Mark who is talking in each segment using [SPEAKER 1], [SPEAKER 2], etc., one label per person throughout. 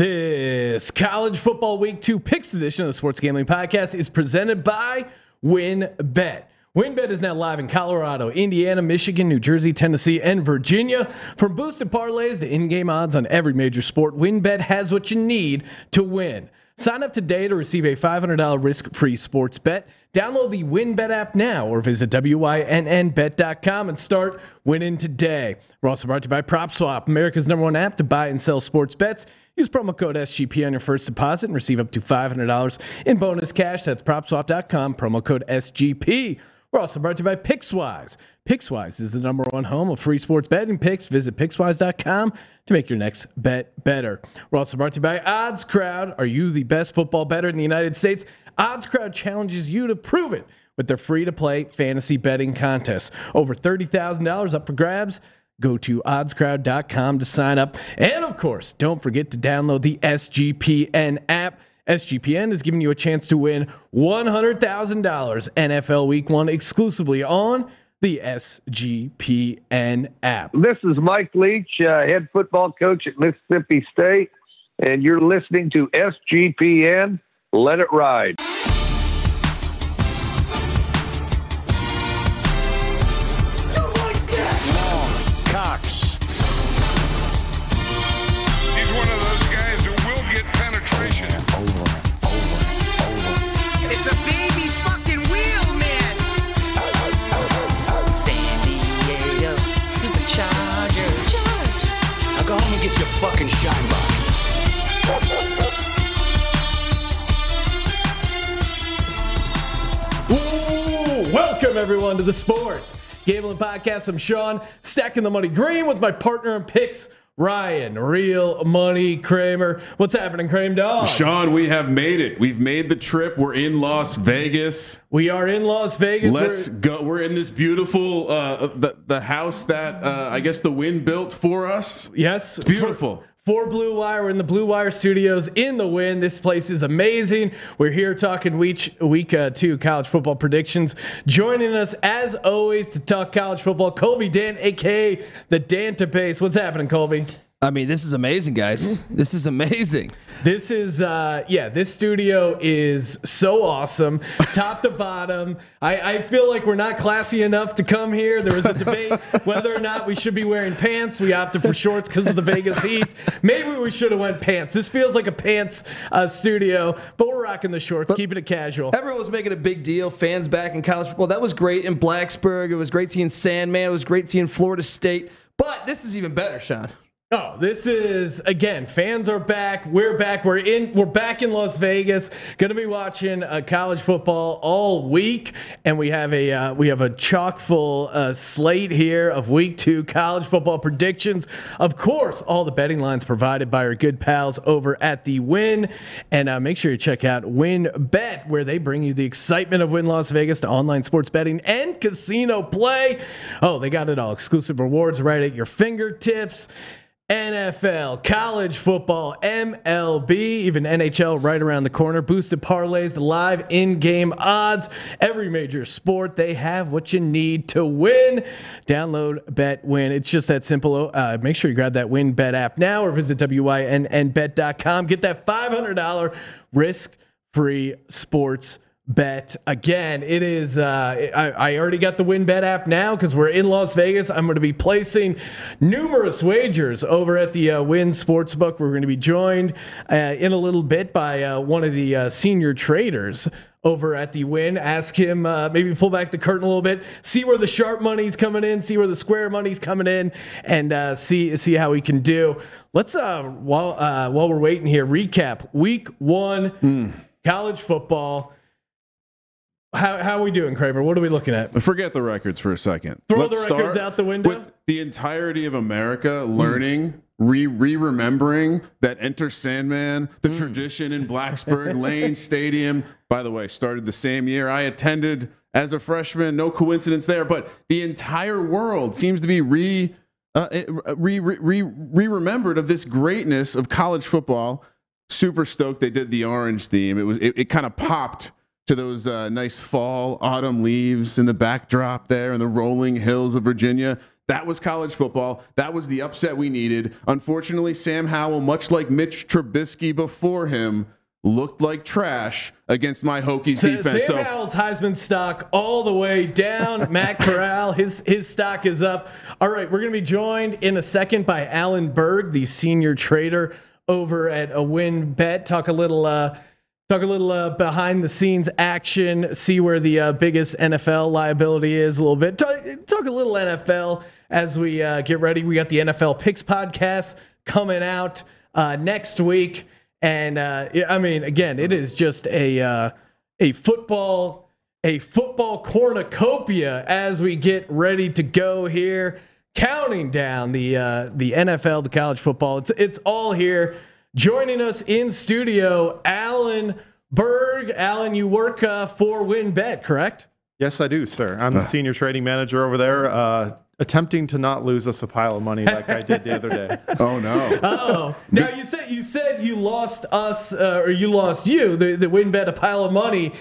[SPEAKER 1] This college football week two picks edition of the Sports Gambling Podcast is presented by WynnBET. WynnBET is now live in Colorado, Indiana, Michigan, New Jersey, Tennessee, and Virginia. From boosted parlays to in-game odds on every major sport, WynnBET has what you need to win. Sign up today to receive a $500 risk-free sports bet. Download the WynnBET app now or visit WYNNBet.com and start winning today. We're also brought to you by PropSwap, America's number one app to buy and sell sports bets. Use promo code SGP on your first deposit and receive up to $500 in bonus cash. That's PropSwap.com, promo code SGP. We're also brought to you by Pickswise. Pickswise is the number one home of free sports betting picks. Visit Pickswise.com to make your next bet better. We're also brought to you by Odds Crowd. Are you the best football bettor in the United States? Odds Crowd challenges you to prove it with their free to play fantasy betting contest. Over $30,000 up for grabs. Go to oddscrowd.com to sign up. And of course, don't forget to download the SGPN app. SGPN is giving you a chance to win $100,000 NFL Week 1 exclusively on the SGPN app.
[SPEAKER 2] This is Mike Leach, uh, head football coach at Mississippi State, and you're listening to SGPN. Let it ride.
[SPEAKER 1] Welcome everyone to the Sports Gambling Podcast. I'm Sean, stacking the money green with my partner in picks, Ryan, real money Kramer. What's happening, Kramer Dog?
[SPEAKER 3] Sean, we have made it. We've made the trip. We're in Las Vegas.
[SPEAKER 1] We are in Las Vegas.
[SPEAKER 3] Let's
[SPEAKER 1] We're-
[SPEAKER 3] go. We're in this beautiful uh, the the house that uh, I guess the Wynn built for us.
[SPEAKER 1] Yes,
[SPEAKER 3] It's beautiful.
[SPEAKER 1] For Blue Wire, we're in the Blue Wire Studios in the Wynn. This place is amazing. We're here talking week week uh, two college football predictions. Joining us as always to talk college football, Colby Dant, aka the Dantabase. What's happening, Colby?
[SPEAKER 4] I mean, this is amazing, guys. This is amazing.
[SPEAKER 1] This is uh yeah, this studio is so awesome, top to bottom. I, I feel like we're not classy enough to come here. There was a debate whether or not we should be wearing pants. We opted for shorts because of the Vegas heat. Maybe we should have went pants. This feels like a pants uh, studio, but we're rocking the shorts, keeping it casual.
[SPEAKER 4] Everyone was making a big deal. Fans back in college football. That was great in Blacksburg. It was great seeing Sandman. It was great seeing Florida State. But this is even better, Sean.
[SPEAKER 1] Oh, this is again. Fans are back. We're back. We're in. We're back in Las Vegas. Going to be watching uh, college football all week, and we have a uh, we have a chock full uh, slate here of Week Two college football predictions. Of course, all the betting lines provided by our good pals over at the Wynn, and uh, make sure you check out WynnBET, where they bring you the excitement of Wynn Las Vegas to online sports betting and casino play. Oh, they got it all. Exclusive rewards right at your fingertips. NFL, college football, MLB, even NHL right around the corner. Boosted parlays, the live in game odds. Every major sport, they have what you need to win. Download Bet Win. It's just that simple. Uh, make sure you grab that WynnBET app now or visit WYNNBet.com. Get that $500 risk free sports bet. Again it is uh I, I already got the WynnBET app now because we're in las vegas. I'm going to be placing numerous wagers over at the uh, Wynn sportsbook. We're going to be joined uh, in a little bit by uh, one of the uh, senior traders over at the Wynn ask him uh, maybe pull back the curtain a little bit see where the sharp money's coming in see where the square money's coming in and uh, see see how we can do. Let's uh while uh while we're waiting here recap week one college football how, how are we doing, Kramer? What are we looking at?
[SPEAKER 3] Forget the records for a second.
[SPEAKER 1] Throw the records out the window?
[SPEAKER 3] With the entirety of America hmm. learning, re re remembering that Enter Sandman, the hmm. tradition in Blacksburg Lane Stadium. By the way, started the same year I attended as a freshman. No coincidence there, but the entire world seems to be re uh, uh re re re remembered of this greatness of college football. Super stoked they did the orange theme. It was it, it kind of popped to those uh, nice fall autumn leaves in the backdrop there and the rolling hills of Virginia. That was college football. That was the upset we needed. Unfortunately, Sam Howell, much like Mitch Trubisky before him, looked like trash against my Hokies
[SPEAKER 1] Sa-
[SPEAKER 3] defense.
[SPEAKER 1] Sam
[SPEAKER 3] So
[SPEAKER 1] Howell's Heisman stock all the way down. Matt Corral, his his stock is up. All right, we're gonna be joined in a second by Alan Berg, the senior trader over at a WynnBET. Talk a little. Uh, Talk a little uh, behind the scenes action, see where the uh, biggest NFL liability is a little bit. Talk, talk a little NFL as we uh, get ready. We got the NFL Picks podcast coming out uh, next week. And uh, I mean, again, it is just a uh, a football a football cornucopia as we get ready to go here, counting down the the NFL, the college football. It's it's all here. Joining us in studio, Alan Berg. Alan, you work uh, for WynnBET, correct?
[SPEAKER 5] Yes, I do, sir. I'm the senior trading manager over there, uh, attempting to not lose us a pile of money like I did the other day.
[SPEAKER 3] oh no.
[SPEAKER 1] Oh, now you said you said you lost us, uh, or you lost you, the the WynnBET, a pile of money.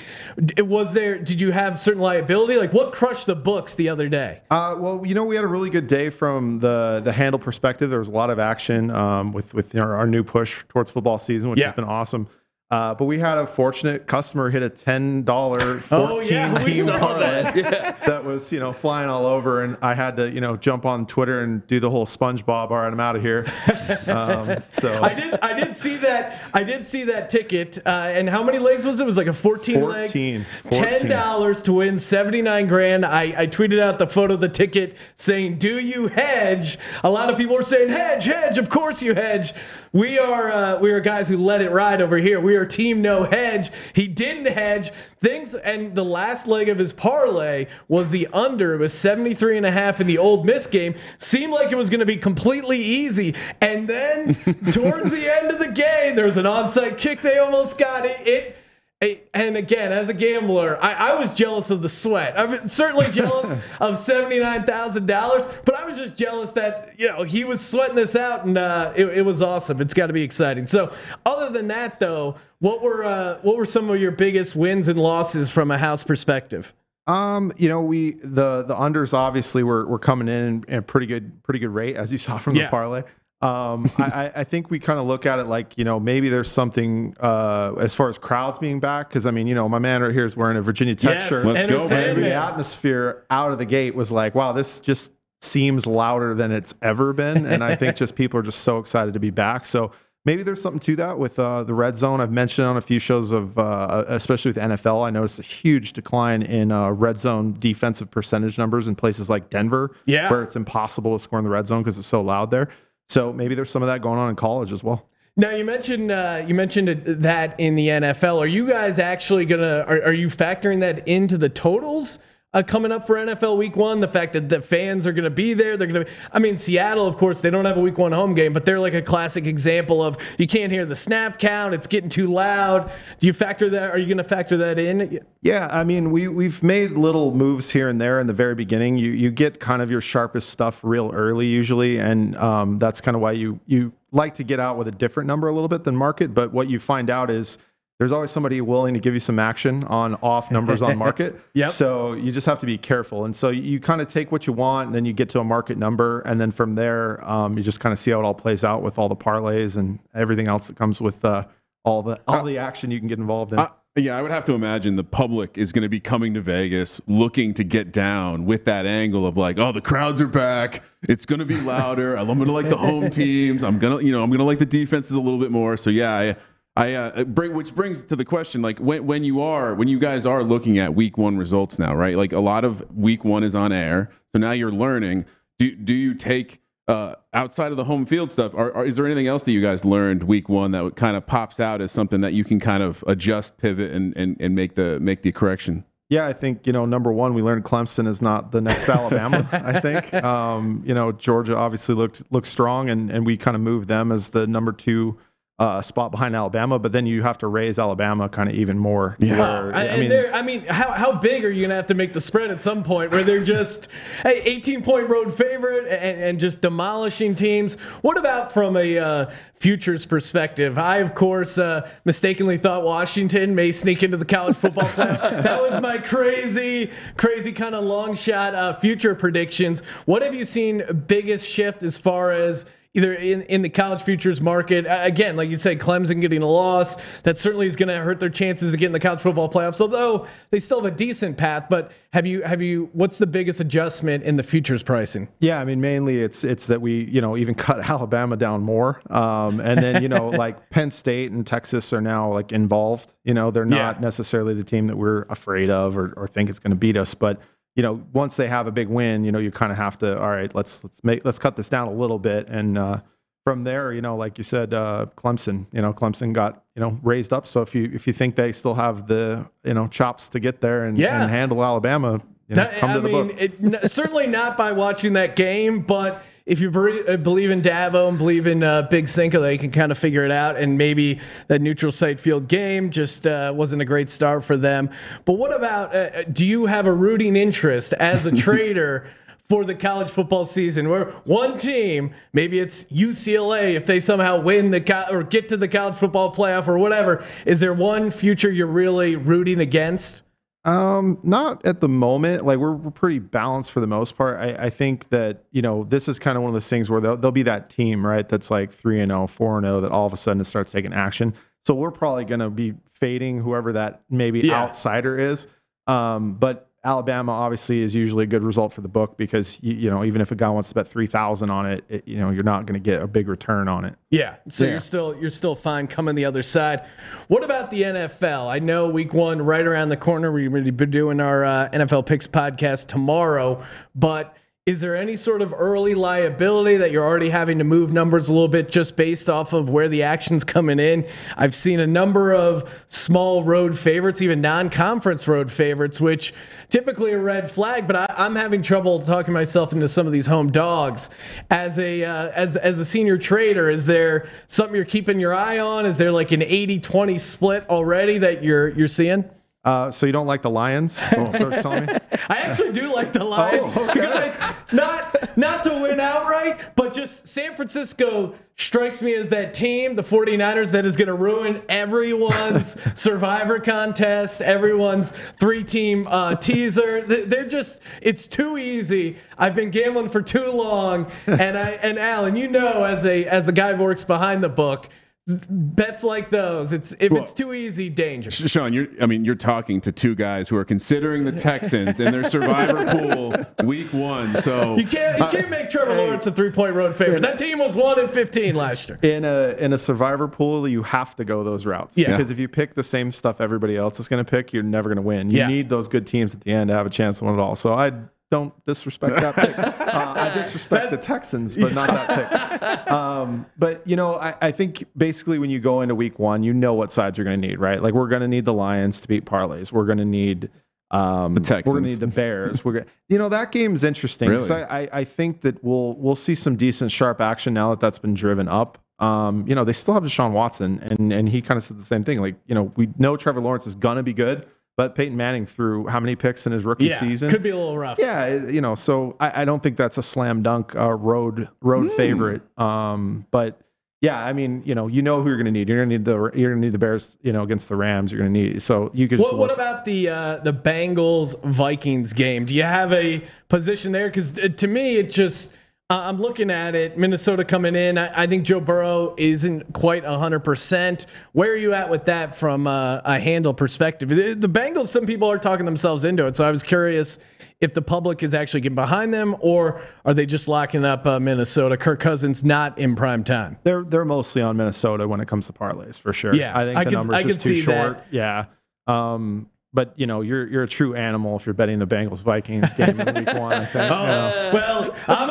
[SPEAKER 1] D- Was there? Did you have certain liability? Like what crushed the books the other day?
[SPEAKER 5] Uh, well, you know, we had a really good day from the the handle perspective. There was a lot of action um, with with our, our new push towards football season, which
[SPEAKER 1] Yeah.
[SPEAKER 5] has been awesome. Uh, but we had a fortunate customer hit a ten dollar
[SPEAKER 1] Oh,
[SPEAKER 5] fourteen
[SPEAKER 1] yeah, we
[SPEAKER 5] team
[SPEAKER 1] saw
[SPEAKER 5] parlay
[SPEAKER 1] that.
[SPEAKER 4] Yeah.
[SPEAKER 5] that was you know flying all over, and I had to you know jump on Twitter and do the whole SpongeBob. All right, I'm out of here. Um, so
[SPEAKER 1] I did. I did see that. I did see that ticket. Uh, and how many legs was it? It was like a fourteen,
[SPEAKER 5] 14,
[SPEAKER 1] leg.
[SPEAKER 5] 14.
[SPEAKER 1] Ten dollars to win seventy nine grand. I, I tweeted out the photo of the ticket saying, "Do you hedge?" A lot of people were saying, "Hedge, hedge." Of course you hedge. We are uh, we are guys who let it ride over here. We are team no hedge. He didn't hedge things, and the last leg of his parlay was the under. It was 73 and a half in the old miss game. Seemed like it was going to be completely easy, and then towards the end of the game, there was an onside kick. They almost got it. It. And again, as a gambler, I, I was jealous of the sweat. I'm certainly jealous of seventy-nine thousand dollars, but I was just jealous that you know he was sweating this out, and uh, it, it was awesome. It's got to be exciting. So, other than that, though, what were uh, what were some of your biggest wins and losses from a house perspective?
[SPEAKER 5] Um, you know, we the the unders obviously were were coming in in a pretty good pretty good rate as you saw from
[SPEAKER 1] Yeah.
[SPEAKER 5] the parlay. Um, I, I- I think we kind of look at it like you know maybe there's something uh, as far as crowds being back because I mean you know my man right here is wearing a Virginia Tech
[SPEAKER 1] Yes,
[SPEAKER 5] shirt.
[SPEAKER 3] Let's go, baby.
[SPEAKER 5] The atmosphere out of the gate was like wow this just seems louder than it's ever been and I think just people are just so excited to be back so. Maybe there's something to that with uh, the red zone. I've mentioned on a few shows of, uh, especially with NFL, I noticed a huge decline in uh, red zone defensive percentage numbers in places like Denver,
[SPEAKER 1] Yeah.
[SPEAKER 5] where it's impossible to score in the red zone because it's so loud there. So maybe there's some of that going on in college as well.
[SPEAKER 1] Now you mentioned uh, you mentioned that in the NFL. Are you guys actually gonna? Are, are you factoring that into the totals uh, coming up for NFL Week One? The fact that the fans are gonna be there, they're gonna. Be, I mean, Seattle, of course, they don't have a Week One home game, but they're like a classic example of you can't hear the snap count; it's getting too loud. Do you factor that? Are you gonna factor that in?
[SPEAKER 5] Yeah, I mean, we we've made little moves here and there in the very beginning. You you get kind of your sharpest stuff real early usually, and um, that's kind of why you you like to get out with a different number a little bit than market. But what you find out is there's always somebody willing to give you some action on off numbers on market.
[SPEAKER 1] Yep.
[SPEAKER 5] So you just have to be careful, and so you kind of take what you want, and then you get to a market number, and then from there um, you just kind of see how it all plays out with all the parlays and everything else that comes with uh, all the all the action you can get involved in.
[SPEAKER 3] Uh, yeah, I would have to imagine the public is going to be coming to Vegas looking to get down with that angle of like, oh, the crowds are back. It's going to be louder. I'm going to like the home teams. I'm going to, you know, I'm going to like the defenses a little bit more. So yeah, I, I uh, bring which brings to the question like when when you are when you guys are looking at week one results now, right? Like a lot of week one is on air, so now you're learning. Do do you take uh, outside of the home field stuff? Are, are, is there anything else that you guys learned week one that kind of pops out as something that you can kind of adjust, pivot, and and, and make the make the correction?
[SPEAKER 5] Yeah, I think you know number one, we learned Clemson is not the next Alabama. I think um, you know Georgia obviously looked looked strong, and and we kind of moved them as the number two uh, spot behind Alabama, but then you have to raise Alabama kind of even more. Yeah, where-
[SPEAKER 1] I, and they're- I mean, how, how big are you going to have to make the spread at some point where they're just hey, 18 point road favorite and, and just demolishing teams? What about from a uh, futures perspective? I, of course, uh, mistakenly thought Washington may sneak into the college football playoff. that was my crazy, crazy kind of long shot uh, future predictions. What have you seen biggest shift as far as either in, in the college futures market. Again, like you said, Clemson getting a loss, that certainly is going to hurt their chances of getting the college football playoffs, although they still have a decent path. But have you, have you, what's the biggest adjustment in the futures pricing?
[SPEAKER 5] Yeah, I mean, mainly it's it's that we you know even cut Alabama down more, um, and then you know like Penn State and Texas are now like involved. You know, they're not
[SPEAKER 1] Yeah.
[SPEAKER 5] necessarily the team that we're afraid of or, or think is going to beat us, but you know once they have a big win, you know you kind of have to all right, let's let's make let's cut this down a little bit, and uh, from there, you know, like you said, uh, Clemson, you know, Clemson got you know raised up. So if you if you think they still have the you know chops to get there and,
[SPEAKER 1] Yeah.
[SPEAKER 5] and handle Alabama, you know,
[SPEAKER 1] That-
[SPEAKER 5] come
[SPEAKER 1] I
[SPEAKER 5] to the
[SPEAKER 1] mean,
[SPEAKER 5] book.
[SPEAKER 1] it, certainly not by watching that game, but if you uh, believe in Dabo and believe in uh, Big Cinco, they can kind of figure it out. And maybe that neutral site field game just uh, wasn't a great start for them. But what about? Uh, do you have a rooting interest as a trader? For the college football season, where one team, maybe it's UCLA, if they somehow win the co- or get to the college football playoff or whatever, is there one future you're really rooting against?
[SPEAKER 5] Um, not at the moment. Like we're, we're pretty balanced for the most part. I, I think that you know this is kind of one of those things where there'll, there'll be that team right that's like three and 0, 4 and zero that all of a sudden it starts taking action. So we're probably going to be fading whoever that maybe
[SPEAKER 1] Yeah.
[SPEAKER 5] outsider is. Um, but Alabama obviously is usually a good result for the book because you, you know even if a guy wants to bet three thousand on it, it, you know you're not going to get a big return on it.
[SPEAKER 1] Yeah, so
[SPEAKER 5] Yeah.
[SPEAKER 1] you're still you're still fine coming the other side. What about the NFL? I know week one right around the corner. We're going to be doing our uh, NFL picks podcast tomorrow, but is there any sort of early liability that you're already having to move numbers a little bit just based off of where the action's coming in? I've seen a number of small road favorites, even non-conference road favorites, which typically a red flag. But I, I'm having trouble talking myself into some of these home dogs. As a uh, as as a senior trader, is there something you're keeping your eye on? Is there like an 80-20 split already that you're you're seeing?
[SPEAKER 5] Uh, so you don't like the Lions? Oh, so it's telling me?
[SPEAKER 1] I actually do like the Lions
[SPEAKER 5] Oh, okay.
[SPEAKER 1] because I not not to win outright, but just San Francisco strikes me as that team, the 49ers, that is going to ruin everyone's survivor contest, everyone's three-team uh, teaser. They- They're just it's too easy. I've been gambling for too long, and I and Alan, you know, as a as the guy who works behind the book. Bets like those, it's if it's too easy, danger.
[SPEAKER 3] Sean, you're I mean, you're talking to two guys who are considering the Texans in their survivor pool week one. So
[SPEAKER 1] You can't you can't make Trevor Lawrence a three point road favorite. That team was one in fifteen last year.
[SPEAKER 5] in a in a survivor pool, you have to go those routes.
[SPEAKER 1] Yeah.
[SPEAKER 5] Because if you pick the same stuff everybody else is going to pick, you're never going to win. You
[SPEAKER 1] Yeah.
[SPEAKER 5] need those good teams at the end to have a chance to win it all. So I don't disrespect that pick. Uh, I disrespect the Texans, but not that pick. Um, but you know, I, I think basically when you go into week one, you know what sides you're going to need, right? Like we're going to need the Lions to beat parlays. We're going to need. Um,
[SPEAKER 3] The
[SPEAKER 5] We're going to need the Bears. We're gonna, you know, that game's interesting. 'cause
[SPEAKER 3] Really?
[SPEAKER 5] I, I, I think that we'll we'll see some decent sharp action now that that's been driven up. Um, you know, they still have Deshaun Watson, and and he kind of said the same thing. Like, you know, we know Trevor Lawrence is gonna be good, but Peyton Manning threw how many picks in his rookie
[SPEAKER 1] Yeah,
[SPEAKER 5] season?
[SPEAKER 1] could be a little rough.
[SPEAKER 5] yeah, you know, so I, I don't think that's a slam dunk uh, road road favorite. Um, but yeah, I mean, you know, you know who you're going to need. You're going to need the you're going to need the Bears, you know, against the Rams. You're going to need so you could.
[SPEAKER 1] What, what about the uh, the Bengals Vikings game? Do you have a position there? Because to me, it just uh, I'm looking at it. Minnesota coming in. I, I think Joe Burrow isn't quite hundred percent. Where are you at with that from uh, a handle perspective? The the Bengals. Some people are talking themselves into it. So I was curious if the public is actually getting behind them, or are they just locking up uh, Minnesota? Kirk Cousins not in prime time.
[SPEAKER 5] They're they're mostly on Minnesota when it comes to parlays for sure.
[SPEAKER 1] Yeah,
[SPEAKER 5] I think
[SPEAKER 1] I
[SPEAKER 5] the
[SPEAKER 1] could-
[SPEAKER 5] number's
[SPEAKER 1] I
[SPEAKER 5] just too short.
[SPEAKER 1] that.
[SPEAKER 5] Yeah. Um, but you know, you're you're a true animal if you're betting the Bengals Vikings game in week one. I think.
[SPEAKER 1] Oh,
[SPEAKER 5] you know.
[SPEAKER 1] well, I'm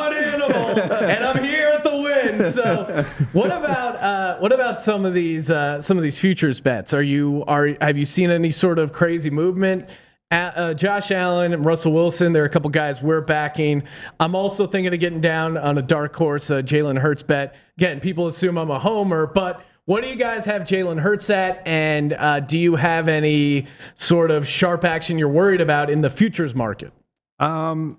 [SPEAKER 1] and I'm here at the Wynn. So, what about uh, what about some of these uh, some of these futures bets? Are you are have you seen any sort of crazy movement? Uh, Josh Allen and Russell Wilson, there are a couple guys we're backing. I'm also thinking of getting down on a dark horse, uh, Jalen Hurts bet. Again, people assume I'm a homer, but What do you guys have Jalen Hurts at? And uh, do you have any sort of sharp action you're worried about in the futures market?
[SPEAKER 5] Um,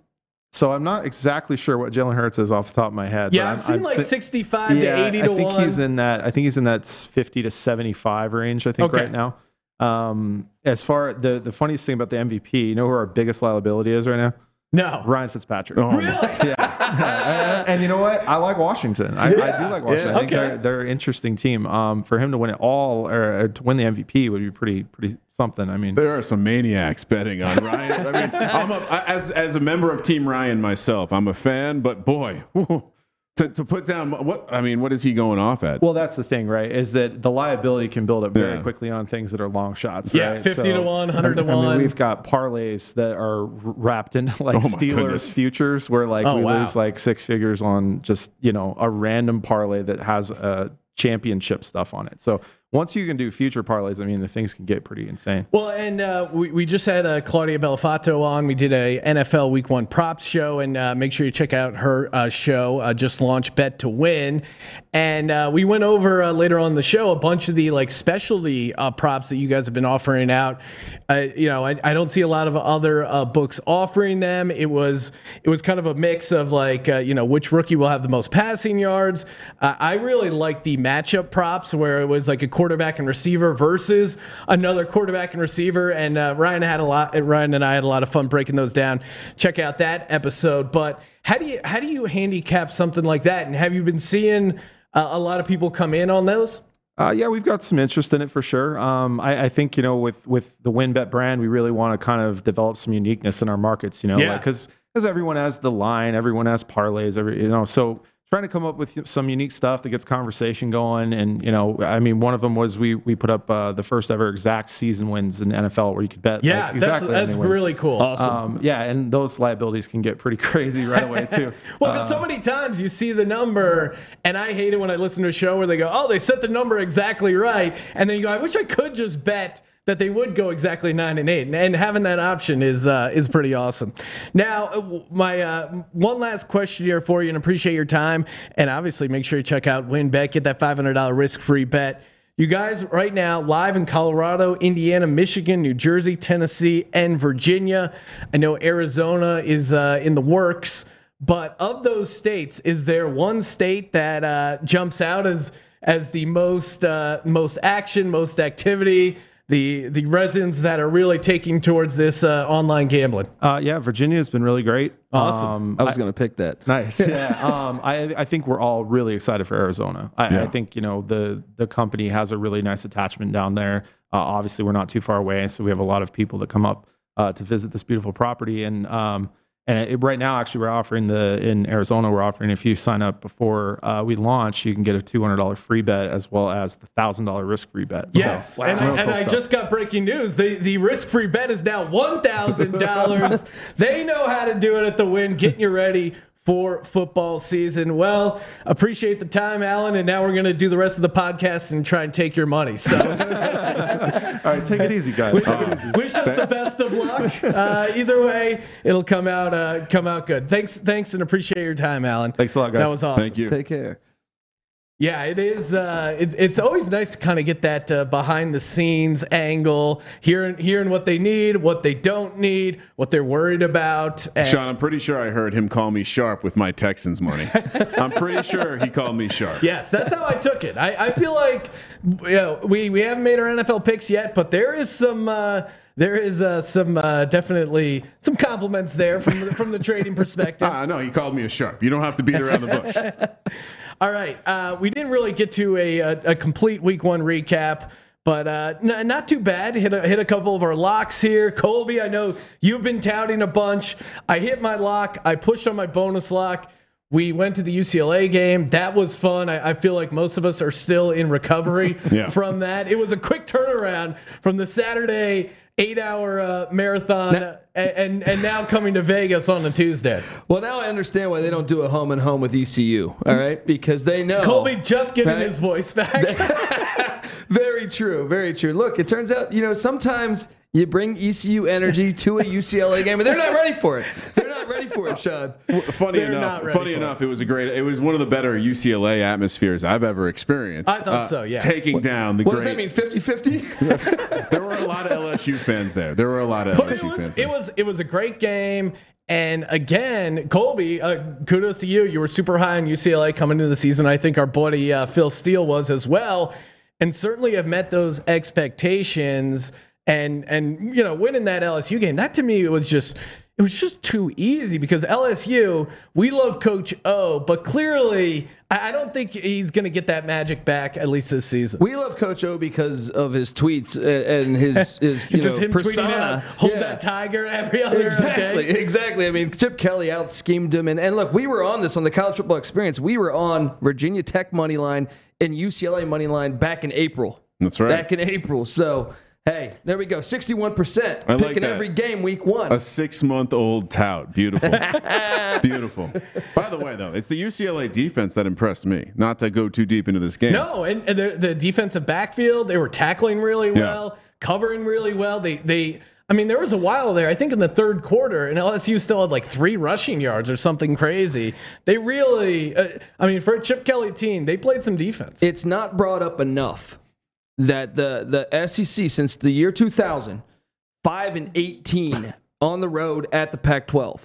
[SPEAKER 5] so I'm not exactly sure what Jalen Hurts is off the top of my head.
[SPEAKER 1] Yeah,
[SPEAKER 5] but
[SPEAKER 1] I've
[SPEAKER 5] I'm-
[SPEAKER 1] seen
[SPEAKER 5] I'm
[SPEAKER 1] like
[SPEAKER 5] thi-
[SPEAKER 1] 65
[SPEAKER 5] yeah,
[SPEAKER 1] to 80 to
[SPEAKER 5] I think
[SPEAKER 1] 1.
[SPEAKER 5] he's in that. I think he's in that 50 to 75 range. I think
[SPEAKER 1] Okay.
[SPEAKER 5] right now. Um, as far the the funniest thing about the MVP, you know who our biggest liability is right now?
[SPEAKER 1] no.
[SPEAKER 5] Ryan Fitzpatrick.
[SPEAKER 3] Oh,
[SPEAKER 1] Really?
[SPEAKER 5] Yeah. and you know what? I like Washington. I, I do like Washington.
[SPEAKER 1] Yeah,
[SPEAKER 5] I think
[SPEAKER 1] okay.
[SPEAKER 5] they're, they're an interesting team. Um, for him to win it all or, or to win the MVP would be pretty pretty something. I mean,
[SPEAKER 3] There are some maniacs betting on Ryan. I mean, I'm a, I- as as a member of Team Ryan myself, I'm a fan, but boy, to, to put down what I mean, what is he going off at?
[SPEAKER 5] well, that's the thing, right? Is that the liability can build up very
[SPEAKER 3] Yeah.
[SPEAKER 5] quickly on things that are long shots.
[SPEAKER 1] Yeah,
[SPEAKER 5] right?
[SPEAKER 1] 50 to 1, 100 to
[SPEAKER 5] I mean,
[SPEAKER 1] 1.
[SPEAKER 5] we've got parlays that are wrapped in like
[SPEAKER 3] Oh
[SPEAKER 5] Steelers
[SPEAKER 3] goodness.
[SPEAKER 5] futures, where like
[SPEAKER 1] Oh,
[SPEAKER 5] we
[SPEAKER 1] wow.
[SPEAKER 5] lose like six figures on just you know a random parlay that has a championship stuff on it. So once you can do future parlays, I mean, the things can get pretty insane.
[SPEAKER 1] Well, and uh, we, we just had uh, Claudia Bellofatto on. We did a NFL Week One props show, and uh, make sure you check out her uh, show. Uh, just launched Bet to Win, and uh, we went over later on the show a bunch of the like specialty props that you guys have been offering out. You know, I, I don't see a lot of other books offering them. It was it was kind of a mix of like you know which rookie will have the most passing yards. I really like the matchup props where it was like a quarterback and receiver versus another quarterback and receiver. And uh, Ryan had a lot. Ryan and I had a lot of fun breaking those down. Check out that episode. But how do you how do you handicap something like that? And have you been seeing uh, a lot of people come in on those?
[SPEAKER 5] Uh, yeah, we've got some interest in it for sure. Um, I, I think you know with with the WynnBET brand, we really want to kind of develop some uniqueness in our markets. You know,
[SPEAKER 1] Yeah.
[SPEAKER 5] because because everyone has the line, everyone has parlays, every you know, so trying to come up with some unique stuff that gets conversation going. And you know, I mean, one of them was we we put up uh, the first ever exact season wins in the NFL where you could bet.
[SPEAKER 1] Yeah,
[SPEAKER 5] like, exactly
[SPEAKER 1] that's that's really cool.
[SPEAKER 5] Um, yeah, and those liabilities can get pretty crazy right away too.
[SPEAKER 1] Well, 'cause so many times you see the number, and I hate it when I listen to a show where they go, "Oh, they set the number exactly right," and then you go, "I wish I could just bet." That they would go exactly nine and eight, and, and having that option is uh, is pretty awesome. Now, uh, my uh, one last question here for you, and appreciate your time, and obviously make sure you check out WynnBET, get that five hundred dollar risk free bet. You guys, right now, live in Colorado, Indiana, Michigan, New Jersey, Tennessee, and Virginia. I know Arizona is uh, in the works. But of those states, is there one state that uh, jumps out as as the most uh, most action, most activity, the the residents that are really taking towards this uh, online gambling?
[SPEAKER 5] Uh, yeah, Virginia has been really great.
[SPEAKER 1] Awesome.
[SPEAKER 5] Um,
[SPEAKER 4] I was going to pick that.
[SPEAKER 5] Nice. Yeah. um, I, I think we're all really excited for Arizona. I,
[SPEAKER 3] Yeah.
[SPEAKER 5] I think you know the the company has a really nice attachment down there. Uh, obviously, we're not too far away, so we have a lot of people that come up uh, to visit this beautiful property. And um, and it, right now, actually, we're offering the in Arizona. We're offering if you sign up before uh, we launch, you can get a two hundred dollar free bet as well as the thousand dollar risk free bet. So,
[SPEAKER 1] Yes, and, I, and
[SPEAKER 5] cool
[SPEAKER 1] I just got breaking news. The the risk free bet is now one thousand dollars. They know how to do it at the Wynn. Getting you ready for football season. Well, appreciate the time, Alan. And now we're gonna do the rest of the podcast and try and take your money. So
[SPEAKER 5] all right, take it easy, guys. Take it easy.
[SPEAKER 1] wish us the best of luck. Uh, either way, it'll come out uh, come out good. Thanks, thanks, and appreciate your time, Alan.
[SPEAKER 5] Thanks a lot, guys.
[SPEAKER 1] That was awesome.
[SPEAKER 3] Thank you.
[SPEAKER 4] Take care.
[SPEAKER 1] Yeah, it is. Uh, it, it's always nice to kind of get that uh, behind the scenes angle, hearing hearing what they need, what they don't need, what they're worried about. And
[SPEAKER 3] Sean, I'm pretty sure I heard him call me sharp with my Texans money. I'm pretty sure he called me sharp.
[SPEAKER 1] yes, that's how I took it. I, I feel like you know, we we haven't made our NFL picks yet, but there is some. Uh, there is uh, some uh, definitely some compliments there from the, from the trading perspective.
[SPEAKER 3] Ah, no, he called me a sharp. You don't have to beat around the bush.
[SPEAKER 1] All right. Uh, we didn't really get to a, a, a complete week one recap, but uh, n- not too bad. Hit a, hit a couple of our locks here. Colby, I know you've been touting a bunch. I hit my lock. I pushed on my bonus lock. We went to the UCLA game. That was fun. I, I feel like most of us are still in recovery
[SPEAKER 3] Yeah.
[SPEAKER 1] from that. It was a quick turnaround from the Saturday eight hour uh, marathon uh, and, and now coming to Vegas on a Tuesday.
[SPEAKER 4] Well, now I understand why they don't do a home and home with ECU. All right, because they know.
[SPEAKER 1] Colby just getting
[SPEAKER 4] Right.
[SPEAKER 1] his voice back.
[SPEAKER 4] very true. Very true. Look, it turns out you know sometimes you bring ECU energy to a UCLA game, and they're not ready for it. Ready for it, Sean.
[SPEAKER 3] Funny
[SPEAKER 1] They're
[SPEAKER 3] enough, funny enough, it was a great. It was one of the better UCLA atmospheres I've ever experienced. Uh,
[SPEAKER 1] I thought so, yeah.
[SPEAKER 3] Taking down the
[SPEAKER 4] What does
[SPEAKER 3] great.
[SPEAKER 4] that mean? 50-50?
[SPEAKER 3] There were a lot of LSU fans there. There were a lot of
[SPEAKER 1] But
[SPEAKER 3] LSU
[SPEAKER 1] it was
[SPEAKER 3] fans.
[SPEAKER 1] it was it was a great game. And again, Colby, uh, kudos to you. You were super high on UCLA coming into the season. I think our buddy uh, Phil Steele was as well, and certainly have met those expectations. And and you know, winning that LSU game, that to me was just it was just too easy because LSU, we love Coach O, but clearly I, I don't think he's going to get that magic back at least this season.
[SPEAKER 4] we love Coach O because of his tweets uh, and his his you
[SPEAKER 1] just
[SPEAKER 4] know,
[SPEAKER 1] him
[SPEAKER 4] persona.
[SPEAKER 1] tweeting out, "Hold
[SPEAKER 4] Yeah.
[SPEAKER 1] that tiger" every other
[SPEAKER 4] Exactly,
[SPEAKER 1] day.
[SPEAKER 4] exactly. I mean, Chip Kelly out schemed him, and, and look, we were on this on the college football experience. We were on Virginia Tech money line and UCLA money line back in April.
[SPEAKER 3] That's right.
[SPEAKER 4] Back in April. So hey, there we go. Sixty-one percent
[SPEAKER 3] I like
[SPEAKER 4] picking
[SPEAKER 3] that.
[SPEAKER 4] every game week one.
[SPEAKER 3] a six-month-old tout. Beautiful, beautiful. By the way, though, it's the UCLA defense that impressed me. Not to go too deep into this game.
[SPEAKER 1] No, and, and the, the defensive backfield, they were tackling really well, covering really well. They they I mean, there was a while there, I think in the third quarter, and LSU still had like three rushing yards or something crazy. They really, uh, I mean, for a Chip Kelly team, they played some defense.
[SPEAKER 4] it's not brought up enough that the the SEC since the year 2000, five and 18 on the road at the Pac-12.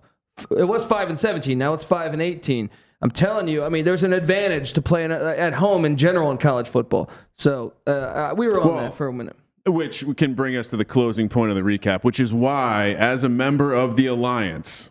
[SPEAKER 4] It was five and 17. Now it's five and 18. I'm telling you, I mean, there's an advantage to playing at- at home in general in college football. So uh, uh, we were on
[SPEAKER 3] Well,
[SPEAKER 4] that for a minute.
[SPEAKER 3] Which can bring us to the closing point of the recap, which is why, as a member of the alliance,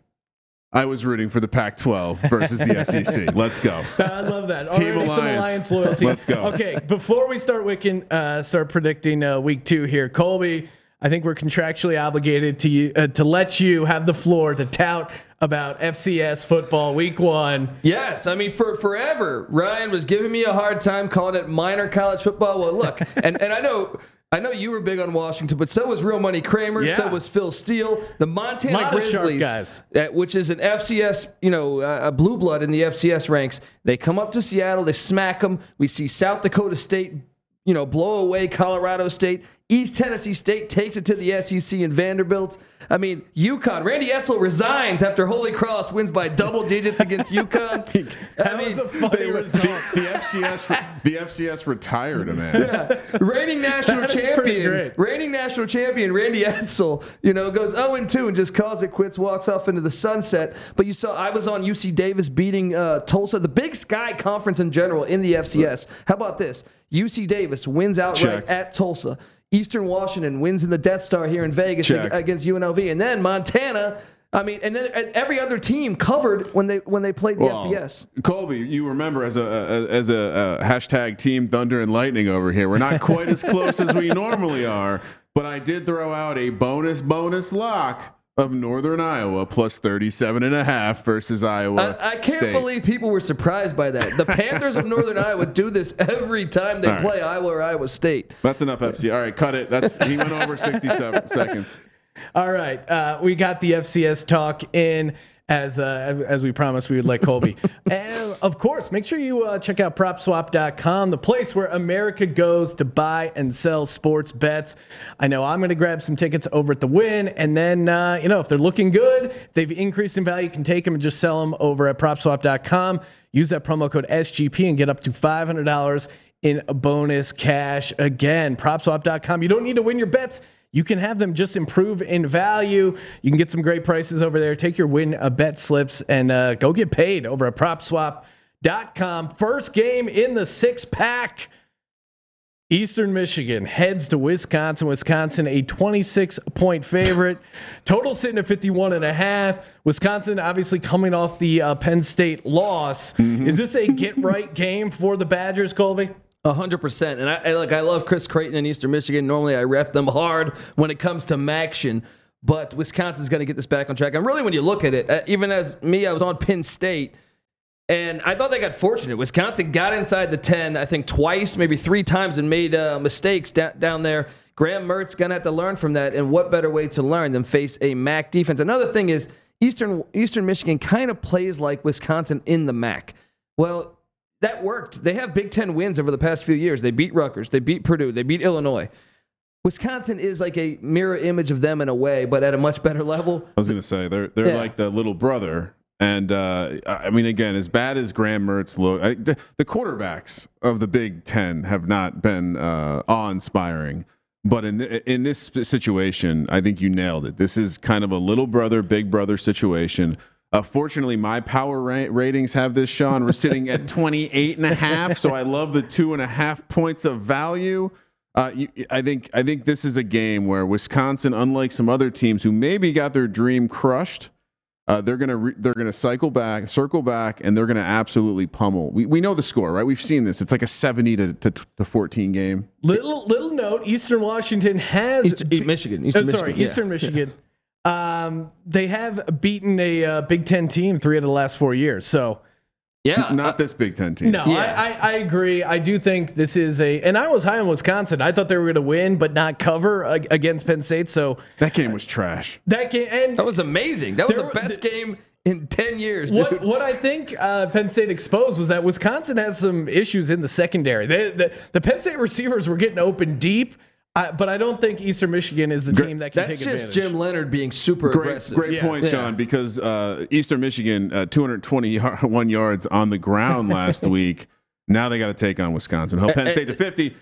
[SPEAKER 3] I was rooting for the Pac-12 versus the SEC. Let's go.
[SPEAKER 1] I love that.
[SPEAKER 3] Team
[SPEAKER 1] Already some
[SPEAKER 3] Alliance.
[SPEAKER 1] alliance loyalty.
[SPEAKER 3] Let's go.
[SPEAKER 1] Okay, before we start wicking, uh, start predicting uh, week two here, Colby. I think we're contractually obligated to you uh, to let you have the floor to tout about FCS football week one.
[SPEAKER 4] Yes, I mean for forever, Ryan was giving me a hard time calling it minor college football. Well, look, and, and I know I know you were big on Washington, but so was Real Money Kramer, so was Phil Steele, the Montana Grizzlies, uh, which is an FCS, you know, uh, a blue blood in the FCS ranks. They come up to Seattle, they smack them. We see South Dakota State, you know, blow away Colorado State. East Tennessee State takes it to the SEC and Vanderbilt. I mean, UConn. Randy Edsall resigns after Holy Cross wins by double digits against UConn.
[SPEAKER 1] That
[SPEAKER 4] I mean,
[SPEAKER 1] was a funny
[SPEAKER 3] They, the,
[SPEAKER 1] result.
[SPEAKER 3] the FCS, the FCS retired a man. Yeah.
[SPEAKER 4] Reigning national
[SPEAKER 1] That is pretty
[SPEAKER 4] champion, reigning national champion Randy Edsall, you know, goes 0 and 2 and just calls it quits, walks off into the sunset. But you saw I was on UC Davis beating uh, Tulsa, the Big Sky Conference in general in the FCS. How about this? UC Davis wins outright
[SPEAKER 3] Check.
[SPEAKER 4] at Tulsa. Eastern Washington wins in the Death Star here in Vegas
[SPEAKER 3] Check.
[SPEAKER 4] against UNLV, and then Montana. I mean, and then and every other team covered when they when they played the
[SPEAKER 3] Well,
[SPEAKER 4] FBS.
[SPEAKER 3] Colby, you remember as a, as a, a hashtag Team Thunder and Lightning over here. We're not quite as close as we normally are, but I did throw out a bonus bonus lock of Northern Iowa plus 37 and a half versus Iowa.
[SPEAKER 4] I, I can't
[SPEAKER 3] State.
[SPEAKER 4] believe people were surprised by that. The Panthers of Northern Iowa do this every time they
[SPEAKER 3] right.
[SPEAKER 4] play Iowa or Iowa State.
[SPEAKER 3] That's enough FC. All right, cut it. That's he went over 67 seconds.
[SPEAKER 1] All right, uh, we got the FCS talk in as uh, as we promised we would let Colby. and of course, make sure you uh, check out PropSwap.com, the place where America goes to buy and sell sports bets. I know I'm going to grab some tickets over at the Wynn, and then uh, you know if they're looking good, they've increased in value, you can take them and just sell them over at PropSwap.com. Use that promo code SGP and get up to five hundred dollars in bonus cash. Again, PropSwap.com. You don't need to win your bets you can have them just improve in value. You can get some great prices over there. Take your win a bet slips and uh, go get paid over at propswap.com. First game in the six pack. Eastern Michigan heads to Wisconsin. Wisconsin, a 26 point favorite. Total sitting at 51 and a half. Wisconsin, obviously coming off the uh, Penn State loss. Is this a get right game for the Badgers, Colby?
[SPEAKER 4] Hundred percent. And I, I like I love Chris Creighton in Eastern Michigan. Normally I rep them hard when it comes to MACtion, but Wisconsin's going to get this back on track. And really, when you look at it, uh, even as me, I was on Penn State. And I thought they got fortunate. Wisconsin got inside the 10, I think twice, maybe three times, and made uh, mistakes da- down there. Graham Mertz going to have to learn from that. And what better way to learn than face a MAC defense? Another thing is Eastern, Eastern Michigan kind of plays like Wisconsin in the MAC. Well, that worked. They have Big Ten wins over the past few years. They beat Rutgers, they beat Purdue, they beat Illinois. Wisconsin is like a mirror image of them in a way, but at a much better level.
[SPEAKER 3] I was going to say they're they're
[SPEAKER 4] Yeah.
[SPEAKER 3] like the little brother, and uh, I mean, again, as bad as Graham Mertz look, I, the, the quarterbacks of the Big Ten have not been uh, awe-inspiring. But in th- in this situation, I think you nailed it. This is kind of a little brother, big brother situation. Uh, fortunately, my power ra- ratings have this, Sean. We're sitting at 28 and a half, so I love the two and a half points of value. Uh, you, I think I think this is a game where Wisconsin, unlike some other teams who maybe got their dream crushed, uh, they're gonna re- they're gonna cycle back, circle back, and they're gonna absolutely pummel. We, we know the score, right? We've seen this. It's like a 70 to, to, to 14 game.
[SPEAKER 1] Little little note: Eastern Washington has
[SPEAKER 4] East,
[SPEAKER 1] be-
[SPEAKER 4] Michigan. Eastern
[SPEAKER 1] oh, sorry,
[SPEAKER 4] Michigan, yeah.
[SPEAKER 1] Eastern Michigan. Um, they have beaten a uh, Big Ten team three of the last four years. So
[SPEAKER 4] Yeah.
[SPEAKER 3] Not this Big Ten team.
[SPEAKER 1] no,
[SPEAKER 4] Yeah.
[SPEAKER 1] I, I, I agree. I do think this is a, and I was high on Wisconsin. I thought they were going to win, but not cover ag- against Penn State. So
[SPEAKER 3] That game was trash.
[SPEAKER 1] that game and
[SPEAKER 4] That was amazing. That was
[SPEAKER 1] There
[SPEAKER 4] the
[SPEAKER 1] were-
[SPEAKER 4] best game in 10 years, dude.
[SPEAKER 1] What, what I think uh, Penn State exposed was that Wisconsin has some issues in the secondary. They, the, the Penn State receivers were getting open deep, uh, but I don't think Eastern Michigan is the team that can
[SPEAKER 4] That's
[SPEAKER 1] take advantage.
[SPEAKER 4] That's just
[SPEAKER 1] advantage.
[SPEAKER 4] Jim Leonhard being super
[SPEAKER 3] Great,
[SPEAKER 4] aggressive.
[SPEAKER 3] great
[SPEAKER 1] Yes.
[SPEAKER 3] point,
[SPEAKER 4] Yeah.
[SPEAKER 3] Sean. Because uh, Eastern Michigan, uh, 221 yards on the ground last week. Now they got to take on Wisconsin. Help Penn State to 50.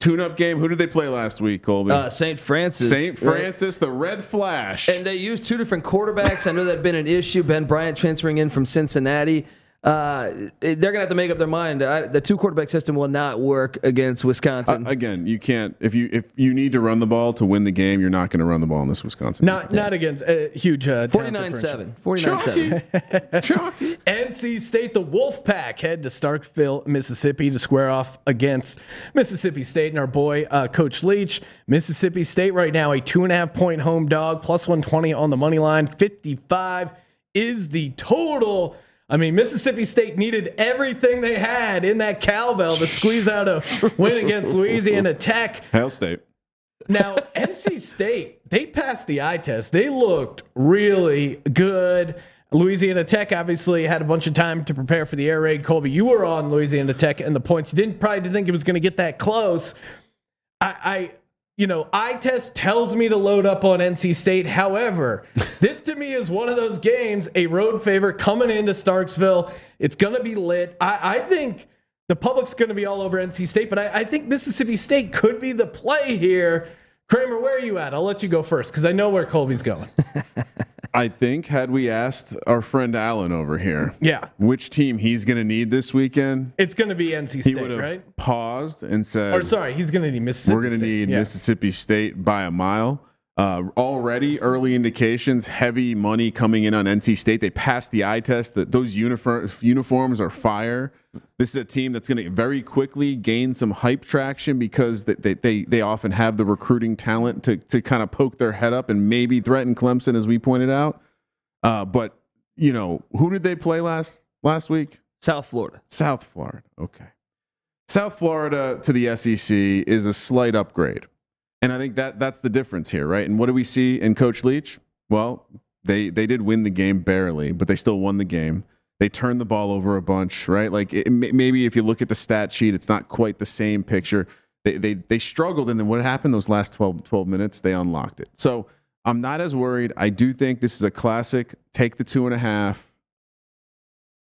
[SPEAKER 3] Tune-up game. Who did they play last week, Colby?
[SPEAKER 4] Uh, St. Francis.
[SPEAKER 3] St.
[SPEAKER 4] right?
[SPEAKER 3] Francis, the Red Flash.
[SPEAKER 4] And they used two different quarterbacks. I know that's been an issue. Ben Bryant transferring in from Cincinnati. Uh, they're gonna have to make up their mind. I, the two quarterback system will not work against Wisconsin.
[SPEAKER 3] Uh, again, you can't if you if you need to run the ball to win the game, you're not going to run the ball in this Wisconsin.
[SPEAKER 1] Not not against a huge uh,
[SPEAKER 4] 49-7. 49-7.
[SPEAKER 1] NC State, the Wolfpack, head to Starkville, Mississippi to square off against Mississippi State and our boy, uh, Coach Leach. Mississippi State right now, a two and a half point home dog, plus 120 on the money line. 55 is the total. I mean, Mississippi State needed everything they had in that cowbell to squeeze out a win against Louisiana Tech.
[SPEAKER 3] Hail State.
[SPEAKER 1] Now, NC State, they passed the eye test. They looked really good. Louisiana Tech obviously had a bunch of time to prepare for the air raid. Colby, you were on Louisiana Tech and the points. You didn't probably didn't think it was going to get that close. I, I, you know, eye test tells me to load up on NC State. However, this to me is one of those games, a road favorite coming into Starkville. It's going to be lit. I, I think the public's going to be all over NC State, but I, I think Mississippi State could be the play here. Kramer, where are you at? I'll let you go first because I know where Colby's going.
[SPEAKER 3] I think had we asked our friend Alan over here,
[SPEAKER 1] Yeah,
[SPEAKER 3] which team he's going to need this weekend,
[SPEAKER 1] it's going to be NC
[SPEAKER 3] he
[SPEAKER 1] State,
[SPEAKER 3] have
[SPEAKER 1] right?
[SPEAKER 3] paused and said,
[SPEAKER 1] Or sorry, he's going to need Mississippi.
[SPEAKER 3] "We're going to need
[SPEAKER 1] Yeah.
[SPEAKER 3] Mississippi State by a mile." Uh, already early indications, heavy money coming in on NC State. They passed the eye test. That those uniform uniforms are fire. This is a team that's going to very quickly gain some hype traction because they, they, they, they often have the recruiting talent to, to kind of poke their head up and maybe threaten Clemson, as we pointed out. Uh, but you know, who did they play last last week?
[SPEAKER 4] South Florida.
[SPEAKER 3] South Florida. Okay. South Florida to the SEC is a slight upgrade. And I think that that's the difference here, right? And what do we see in Coach Leach? Well, they they did win the game barely, but they still won the game. They turned the ball over a bunch, right? Like it, maybe if you look at the stat sheet, it's not quite the same picture. They, they, they struggled, and then what happened those last 12, 12 minutes? They unlocked it. So I'm not as worried. I do think this is a classic take the two and a half,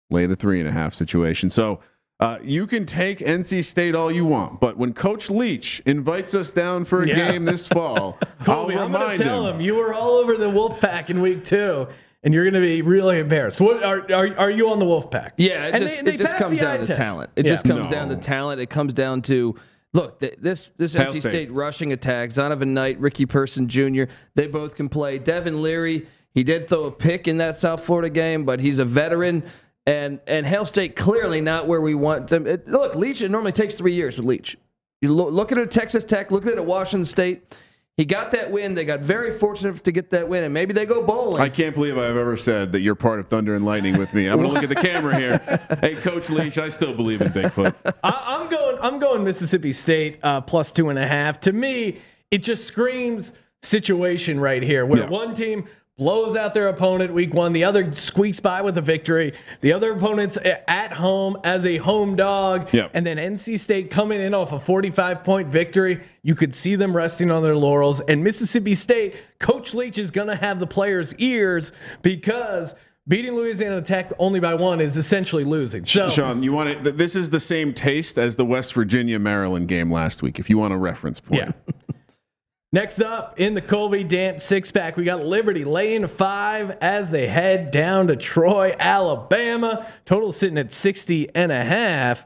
[SPEAKER 3] lay the three and a half situation. So uh, you can take NC State all you want, but when Coach Leach invites us down for a
[SPEAKER 1] Yeah.
[SPEAKER 3] game this fall,
[SPEAKER 1] Colby,
[SPEAKER 3] I'll
[SPEAKER 1] I'm going
[SPEAKER 3] remind
[SPEAKER 1] to tell
[SPEAKER 3] him.
[SPEAKER 1] him. you were all over the Wolfpack in week two, and you're going to be really embarrassed. What are are, are you on the Wolfpack?
[SPEAKER 4] Yeah, it
[SPEAKER 1] And
[SPEAKER 4] just,
[SPEAKER 1] they- they
[SPEAKER 4] it just comes down to
[SPEAKER 1] test.
[SPEAKER 4] talent. It
[SPEAKER 1] Yeah.
[SPEAKER 4] just comes down to talent. It comes down to look th- this this
[SPEAKER 3] Hail
[SPEAKER 4] NC
[SPEAKER 3] State.
[SPEAKER 4] State. rushing attack. Zonovan Knight, Ricky Person Jr. They both can play. Devin Leary. He did throw a pick in that South Florida game, but he's a veteran. And and Hail State clearly not where we want them. It, look, Leach. It normally takes three years with Leach. You lo- look at it at Texas Tech. Look at it at Washington State. He got that win. They got very fortunate to get that win, and maybe they go bowling.
[SPEAKER 3] I can't believe I've ever said that you're part of Thunder and Lightning with me. I'm going to look at the camera here. Hey, Coach Leach, I still believe in Bigfoot.
[SPEAKER 1] I, I'm going. I'm going Mississippi State uh, plus two and a half. To me, it just screams situation right here, where
[SPEAKER 3] Yeah.
[SPEAKER 1] one team blows out their opponent week one. The other squeaks by with a victory. The other opponent's at home as a home dog.
[SPEAKER 3] Yep.
[SPEAKER 1] And then NC State coming in off a 45 point victory. You could see them resting on their laurels. And Mississippi State, Coach Leach is going to have the players' ears because beating Louisiana Tech only by one is essentially losing. So,
[SPEAKER 3] Sean, you want it? This is the same taste as the West Virginia Maryland game last week. If you want a reference point,
[SPEAKER 1] Yeah. Next up in the Colby Dant six pack, we got Liberty laying five as they head down to Troy, Alabama. Total sitting at 60 and a half.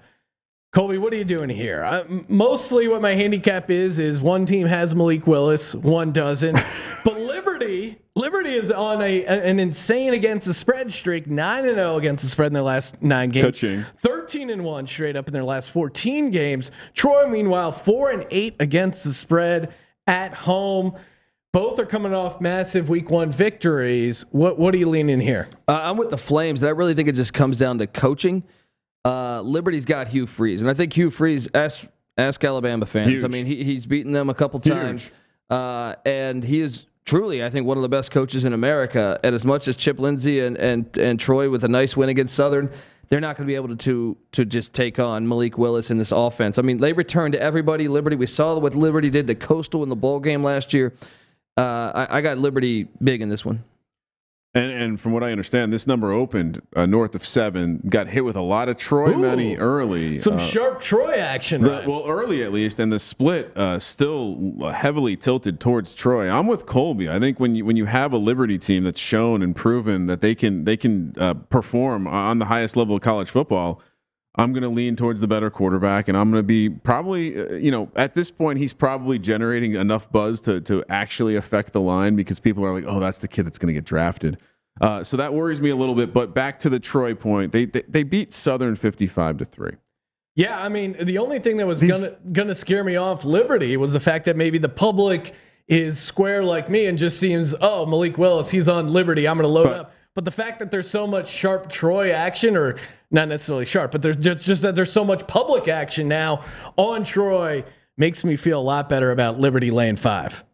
[SPEAKER 1] Colby, what are you doing here? M- mostly what my handicap is is one team has Malik Willis, one doesn't. but Liberty, Liberty is on a an insane against the spread streak, 9 and 0 against the spread in their last 9 games.
[SPEAKER 3] Ka-ching.
[SPEAKER 1] 13 and 1 straight up in their last 14 games. Troy meanwhile 4 and 8 against the spread at home. Both are coming off massive week 1 victories. What what are you leaning here?
[SPEAKER 4] Uh, I'm with the Flames, and I really think it just comes down to coaching. Uh, Liberty's got Hugh Freeze, and I think Hugh Freeze. Ask ask Alabama fans.
[SPEAKER 3] Huge.
[SPEAKER 4] I mean, he, he's beaten them a couple times, uh, and he is truly, I think, one of the best coaches in America. And as much as Chip Lindsey and and and Troy with a nice win against Southern. They're not going to be able to, to to just take on Malik Willis in this offense. I mean, they returned to everybody. Liberty, we saw what Liberty did to Coastal in the bowl game last year. Uh, I, I got Liberty big in this one.
[SPEAKER 3] And, and from what I understand, this number opened uh, north of seven. Got hit with a lot of Troy
[SPEAKER 1] Ooh.
[SPEAKER 3] money early.
[SPEAKER 1] Some
[SPEAKER 3] Uh,
[SPEAKER 1] sharp Troy action.
[SPEAKER 3] the- well, early at least, and the split uh, still heavily tilted towards Troy. I'm with Colby. I think when you when you have a Liberty team that's shown and proven that they can they can uh, perform on the highest level of college football, I'm going to lean towards the better quarterback, and I'm going to be probably uh, you know at this point he's probably generating enough buzz to to actually affect the line because people are like, oh, that's the kid that's going to get drafted. Uh, so that worries me a little bit. But back to the Troy point, they they, they beat Southern 55 to three.
[SPEAKER 1] Yeah, I mean, the only thing that was
[SPEAKER 3] These-
[SPEAKER 1] gonna gonna scare me off Liberty was the fact that maybe the public is square like me and just seems, oh, Malik Willis, he's on Liberty, I'm gonna load
[SPEAKER 3] But-
[SPEAKER 1] up. But the fact that there's so much sharp Troy action, or not necessarily sharp, but there's just, just that there's so much public action now on Troy makes me feel a lot better about Liberty Lane five.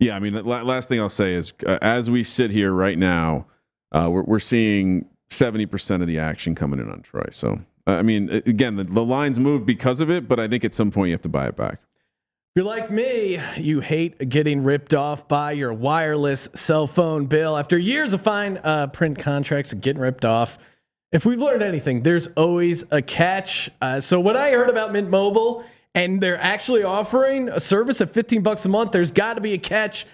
[SPEAKER 3] Yeah, I mean, last thing I'll say is, uh, as we sit here right now, uh, we're, we're seeing seventy percent of the action coming in on Troy. So, I mean, again, the, the lines move because of it, but I think at some point you have to buy it back.
[SPEAKER 1] You're like me, you hate getting ripped off by your wireless cell phone bill. After years of fine uh, print contracts and getting ripped off, if we've learned anything, there's always a catch. Uh, so when I heard about Mint Mobile and they're actually offering a service at 15 bucks a month, there's got to be a catch.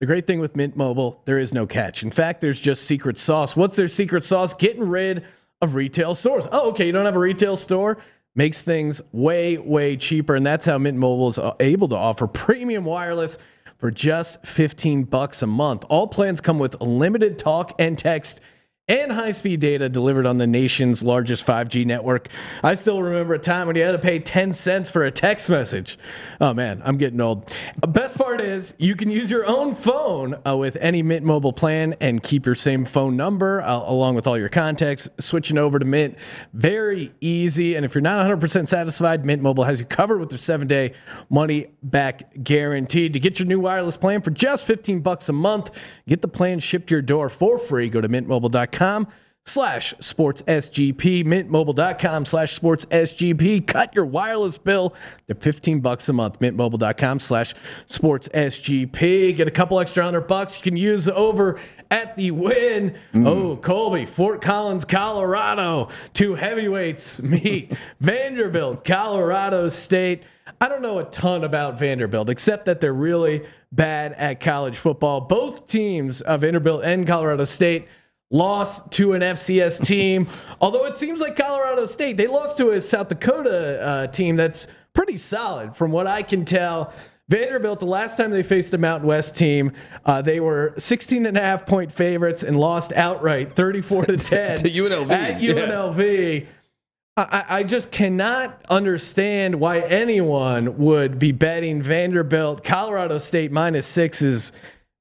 [SPEAKER 1] The great thing with Mint Mobile, there is no catch. In fact, there's just secret sauce. What's their secret sauce? Getting rid of retail stores. Oh, okay, you don't have a retail store? Makes things way, way cheaper. And that's how Mint Mobile is uh, able to offer premium wireless for just 15 bucks a month. All plans come with limited talk and text and high speed data delivered on the nation's largest 5G network. I still remember a time when you had to pay 10 cents for a text message. Oh man, I'm getting old. Best part is you can use your own phone uh, with any Mint mobile plan and keep your same phone number uh, along with all your contacts. Switching over to Mint, very easy. And if you're not 100% satisfied, Mint Mobile has you covered with their seven day money back guarantee. To get your new wireless plan for just 15 bucks a month, get the plan shipped to your door for free. Go to mintmobile.com slash sports SGP, mintmobile.com slash sports SGP. Cut your wireless bill to 15 bucks a month, mintmobile.com slash sports SGP. Get a couple extra hundred bucks you can use over at the Wynn. Mm. Oh, Colby, Fort Collins, Colorado. Two heavyweights meet Vanderbilt, Colorado State. I don't know a ton about Vanderbilt, except that they're really bad at college football. Both teams of Vanderbilt and Colorado State lost to an FCS team. Although it seems like Colorado State, they lost to a South Dakota uh, team that's pretty solid from what I can tell. Vanderbilt, the last time they faced a Mountain West team, uh, they were 16 and a half point favorites and lost outright 34 to 10
[SPEAKER 4] To UNLV,
[SPEAKER 1] At
[SPEAKER 4] yeah.
[SPEAKER 1] UNLV. I, I just cannot understand why anyone would be betting Vanderbilt. Colorado State minus six is,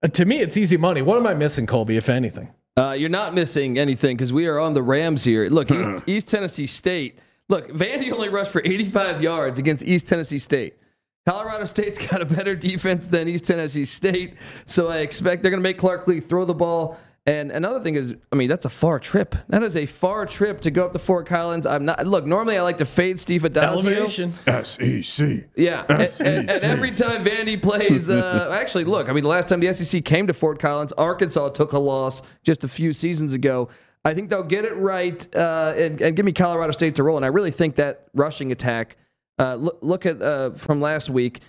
[SPEAKER 1] uh, to me, it's easy money. What am I missing, Colby, if anything?
[SPEAKER 4] Uh, you're not missing anything because we are on the Rams here. Look, East, East Tennessee State. Look, Vandy only rushed for 85 yards against East Tennessee State. Colorado State's got a better defense than East Tennessee State, so I expect they're going to make Clark Lea throw the ball. And another thing is, I mean, that's a far trip. That is a far trip to go up to Fort Collins. I'm not. Look, normally I like to fade Steve Addazio.
[SPEAKER 1] Elevation.
[SPEAKER 3] SEC.
[SPEAKER 4] Yeah, and,
[SPEAKER 3] SEC.
[SPEAKER 4] and- and every time Vandy plays, uh, actually, look, I mean, the last time the SEC came to Fort Collins, Arkansas took a loss just a few seasons ago. I think they'll get it right uh, and, and give me Colorado State to roll. And I really think that rushing attack. Uh, look, look at uh, from last week,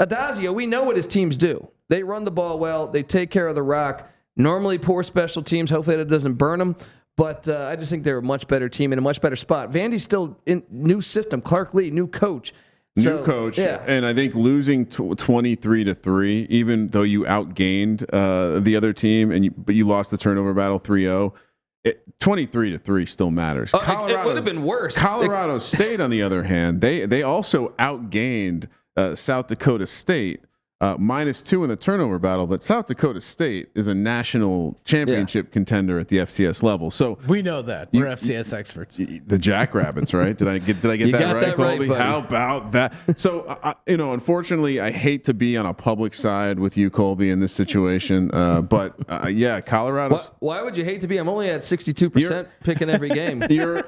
[SPEAKER 4] Addazio. We know what his teams do. They run the ball well. They take care of the rock. Normally, poor special teams. Hopefully, that doesn't burn them. But uh, I just think they're a much better team in a much better spot. Vandy's still in new system. Clark Lea, new coach.
[SPEAKER 3] New
[SPEAKER 4] So,
[SPEAKER 3] coach,
[SPEAKER 4] Yeah.
[SPEAKER 3] and I think losing tw- twenty-three to three, even though you outgained uh, the other team, and you, but you lost the turnover battle 3-0, it, twenty-three to three still matters.
[SPEAKER 4] Oh, it- it would have been worse.
[SPEAKER 3] Colorado State, on the other hand, they they also outgained uh, South Dakota State. Uh, minus two in the turnover battle, but South Dakota State is a national championship contender at the FCS level. So
[SPEAKER 1] We know that. We're FCS experts.
[SPEAKER 3] the Jackrabbits, right? Did I get did I get that right,
[SPEAKER 4] that right,
[SPEAKER 3] Colby?
[SPEAKER 4] buddy.
[SPEAKER 3] How about that? So, I, you know, unfortunately, I hate to be on a public side with you, Colby, in this situation, uh, but uh, yeah, Colorado.
[SPEAKER 4] Why, why would you hate to be? I'm only at 62% picking every game.
[SPEAKER 3] You're,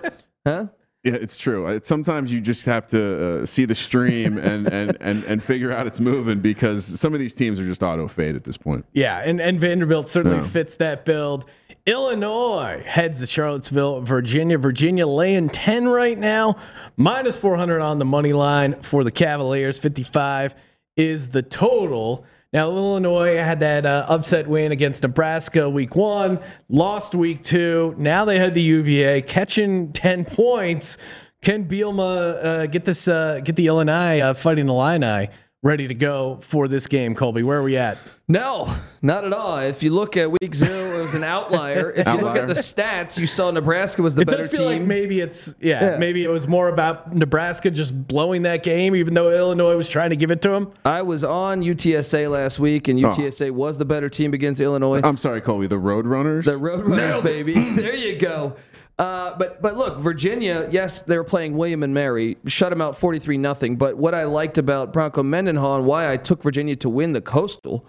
[SPEAKER 4] Huh?
[SPEAKER 3] Yeah, it's true. Uh, Sometimes you just have to uh, see the stream and, and, and, and figure out it's moving because some of these teams are just auto fade at this point.
[SPEAKER 1] Yeah, and, and Vanderbilt certainly fits that build. Illinois heads to Charlottesville, Virginia. Virginia laying 10 right now, minus 400 on the money line for the Cavaliers. 55 is the total. Now, Illinois had that uh, upset win against Nebraska week one, lost week two. Now they head to UVA, catching 10 points. Can Bielema uh, get this, uh, get the Illinois uh, fighting the Illini ready to go for this game, Colby? Where are we at?
[SPEAKER 4] No, not at all. If you look at week zero, it was an outlier. If you look at the stats, you saw Nebraska was the
[SPEAKER 1] it
[SPEAKER 4] better
[SPEAKER 1] does feel
[SPEAKER 4] team.
[SPEAKER 1] like maybe it's yeah,
[SPEAKER 4] Yeah.
[SPEAKER 1] maybe it was more about Nebraska just blowing that game, even though Illinois was trying to give it to them.
[SPEAKER 4] I was on UTSA last week, and oh. UTSA was the better team against Illinois.
[SPEAKER 3] I'm sorry, Colby, the Roadrunners?
[SPEAKER 4] The Roadrunners, baby. there you go. Uh, but but look, Virginia. Yes, they were playing William and Mary, shut them out forty three nothing. But what I liked about Bronco Mendenhall and why I took Virginia to win the Coastal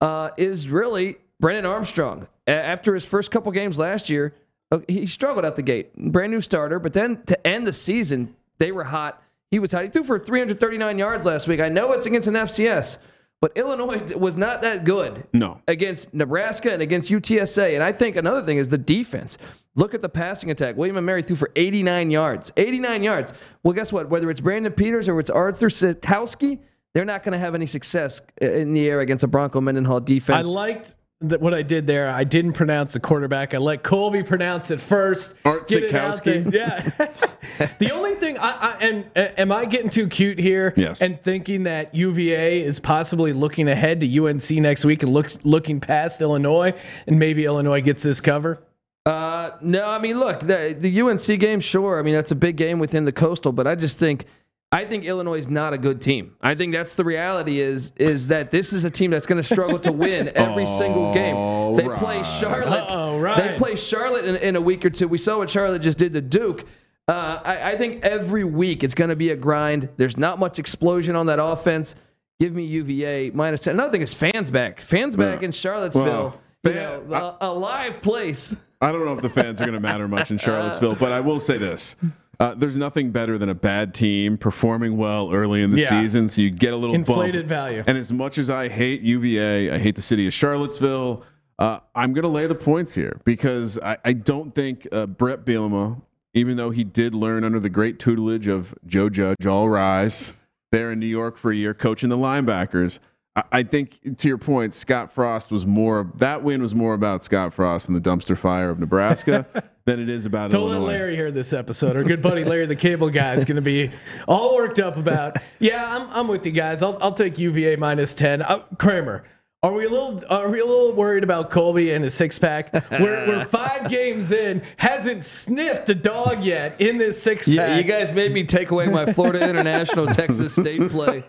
[SPEAKER 4] uh, is really Brennan Armstrong. After his first couple games last year, uh, he struggled out the gate, brand new starter. But then to end the season, they were hot. He was hot. He threw for 339 yards last week. I know it's against an FCS, but Illinois was not that good
[SPEAKER 3] No.
[SPEAKER 4] against Nebraska and against UTSA. And I think another thing is the defense. Look at the passing attack. William and Mary threw for 89 yards. 89 yards. Well, guess what? Whether it's Brandon Peters or it's Arthur Sitkowski, they're not going to have any success uh, in the air against a Bronco Mendenhall defense.
[SPEAKER 1] I liked that what I did there. I didn't pronounce the quarterback. I let Colby pronounce it first.
[SPEAKER 3] Art
[SPEAKER 1] Get it out Sitkowski? Yeah. the only thing I, I and uh, am I getting too cute here?
[SPEAKER 3] Yes.
[SPEAKER 1] And thinking that UVA is possibly looking ahead to UNC next week and looks looking past Illinois, and maybe Illinois gets this cover.
[SPEAKER 4] Uh, no, I mean, look, the, the UNC game, sure. I mean, that's a big game within the Coastal, but I just think, I think Illinois is not a good team. I think that's the reality. Is is that this is a team that's going to struggle to win every single game.
[SPEAKER 3] All
[SPEAKER 4] They play. Charlotte.
[SPEAKER 1] Right.
[SPEAKER 4] They play Charlotte in, in a week or two. We saw what Charlotte just did to Duke. Uh, I, I think every week it's going to be a grind. There's not much explosion on that offense. Give me UVA minus ten. Another thing is fans back. Fans back
[SPEAKER 3] Yeah.
[SPEAKER 4] in Charlottesville.
[SPEAKER 3] Well,
[SPEAKER 4] you know, a, a live place.
[SPEAKER 3] I don't know if the fans are going to matter much in Charlottesville, but I will say this. Uh, there's nothing better than a bad team performing well early in the
[SPEAKER 1] Yeah.
[SPEAKER 3] season, so you get a little
[SPEAKER 1] Inflated
[SPEAKER 3] bump.
[SPEAKER 1] value.
[SPEAKER 3] And as much as I hate UVA, I hate the city of Charlottesville. Uh, I'm going to lay the points here because I, I don't think uh, Brett Bielema, even though he did learn under the great tutelage of Joe Judge, all rise there in New York for a year, coaching the linebackers. I- I think, to your point, Scott Frost was more. That win was more about Scott Frost and the dumpster fire of Nebraska than it is about
[SPEAKER 1] Don't let Larry hear this episode. Our good buddy Larry, the cable guy, is going to be all worked up about. Yeah, I'm, I'm with you guys. I'll, I'll take UVA minus ten. Uh, Kramer, are we a little are we a little worried about Colby and his six pack? We're, we're five games in, hasn't sniffed a dog yet in this six pack.
[SPEAKER 4] Yeah, you guys made me take away my Florida International Texas State play.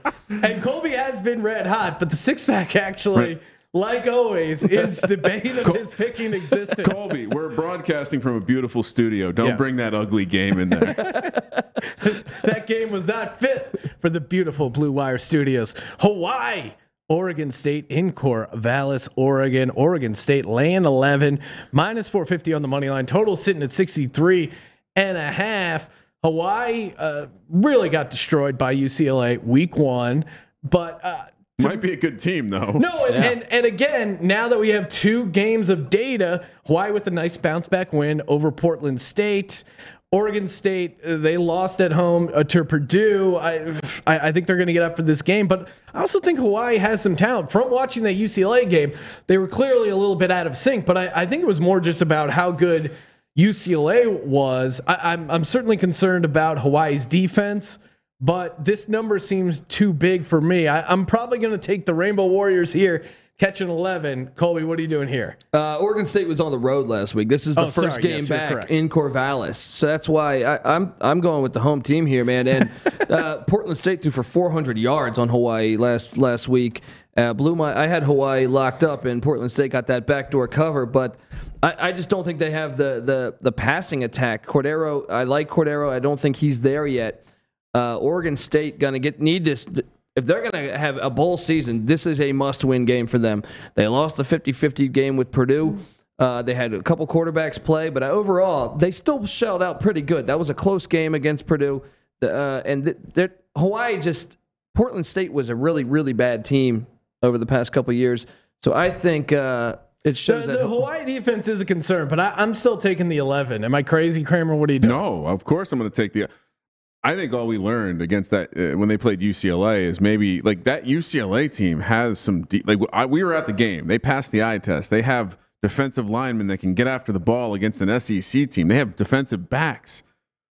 [SPEAKER 1] And Colby has been red hot, but the six pack actually like always, is the bane of his picking existence.
[SPEAKER 3] Colby, we're broadcasting from a beautiful studio. Don't
[SPEAKER 1] Yeah.
[SPEAKER 3] bring that ugly game in there.
[SPEAKER 1] that game was not fit for the beautiful Blue Wire Studios. Hawaii, Oregon State in Corvallis, Oregon. Oregon State laying 11, minus 450 on the money line. Total sitting at 63 and a half. Hawaii uh, really got destroyed by UCLA week one, but uh,
[SPEAKER 3] Might be a good team though.
[SPEAKER 1] no, and, and and again, now that we have two games of data, Hawaii with a nice bounce back win over Portland State. Oregon State, uh, they lost at home uh, to Purdue. I, I I think they're going to get up for this game, but I also think Hawaii has some talent. From watching that UCLA game, they were clearly a little bit out of sync, but I, I think it was more just about how good UCLA was. I, I'm, I'm certainly concerned about Hawaii's defense but this number seems too big for me. I, I'm probably going to take the Rainbow Warriors here, catching 11. Colby, what are you doing here?
[SPEAKER 4] Uh, Oregon State was on the road last week. This is the
[SPEAKER 1] Oh,
[SPEAKER 4] first
[SPEAKER 1] sorry.
[SPEAKER 4] game
[SPEAKER 1] Yes,
[SPEAKER 4] back in Corvallis, so that's why I, I'm I'm going with the home team here, man. And uh, Portland State threw for 400 yards on Hawaii last last week. Uh, blew my. I had Hawaii locked up, and Portland State got that backdoor cover, but. I, I just don't think they have the, the the passing attack. Cordeiro, I like Cordeiro. I don't think he's there yet. Uh, Oregon State gonna get need this if they're gonna have a bowl season. This is a must-win game for them. They lost the 50-50 game with Purdue. Uh, they had a couple quarterbacks play, but overall they still shelled out pretty good. That was a close game against Purdue, uh, and th- Hawaii just Portland State was a really really bad team over the past couple years. So I think uh, it
[SPEAKER 1] The,
[SPEAKER 4] shows
[SPEAKER 1] the
[SPEAKER 4] that
[SPEAKER 1] Hawaii defense is a concern, but I, I'm still taking the 11. Am I crazy, Kramer? What are you doing?
[SPEAKER 3] No, of course I'm going to take the. I think all we learned against that uh, when they played UCLA is maybe like that UCLA team has some de- like I, we were at the game. They passed the eye test. They have defensive linemen that can get after the ball against an SEC team. They have defensive backs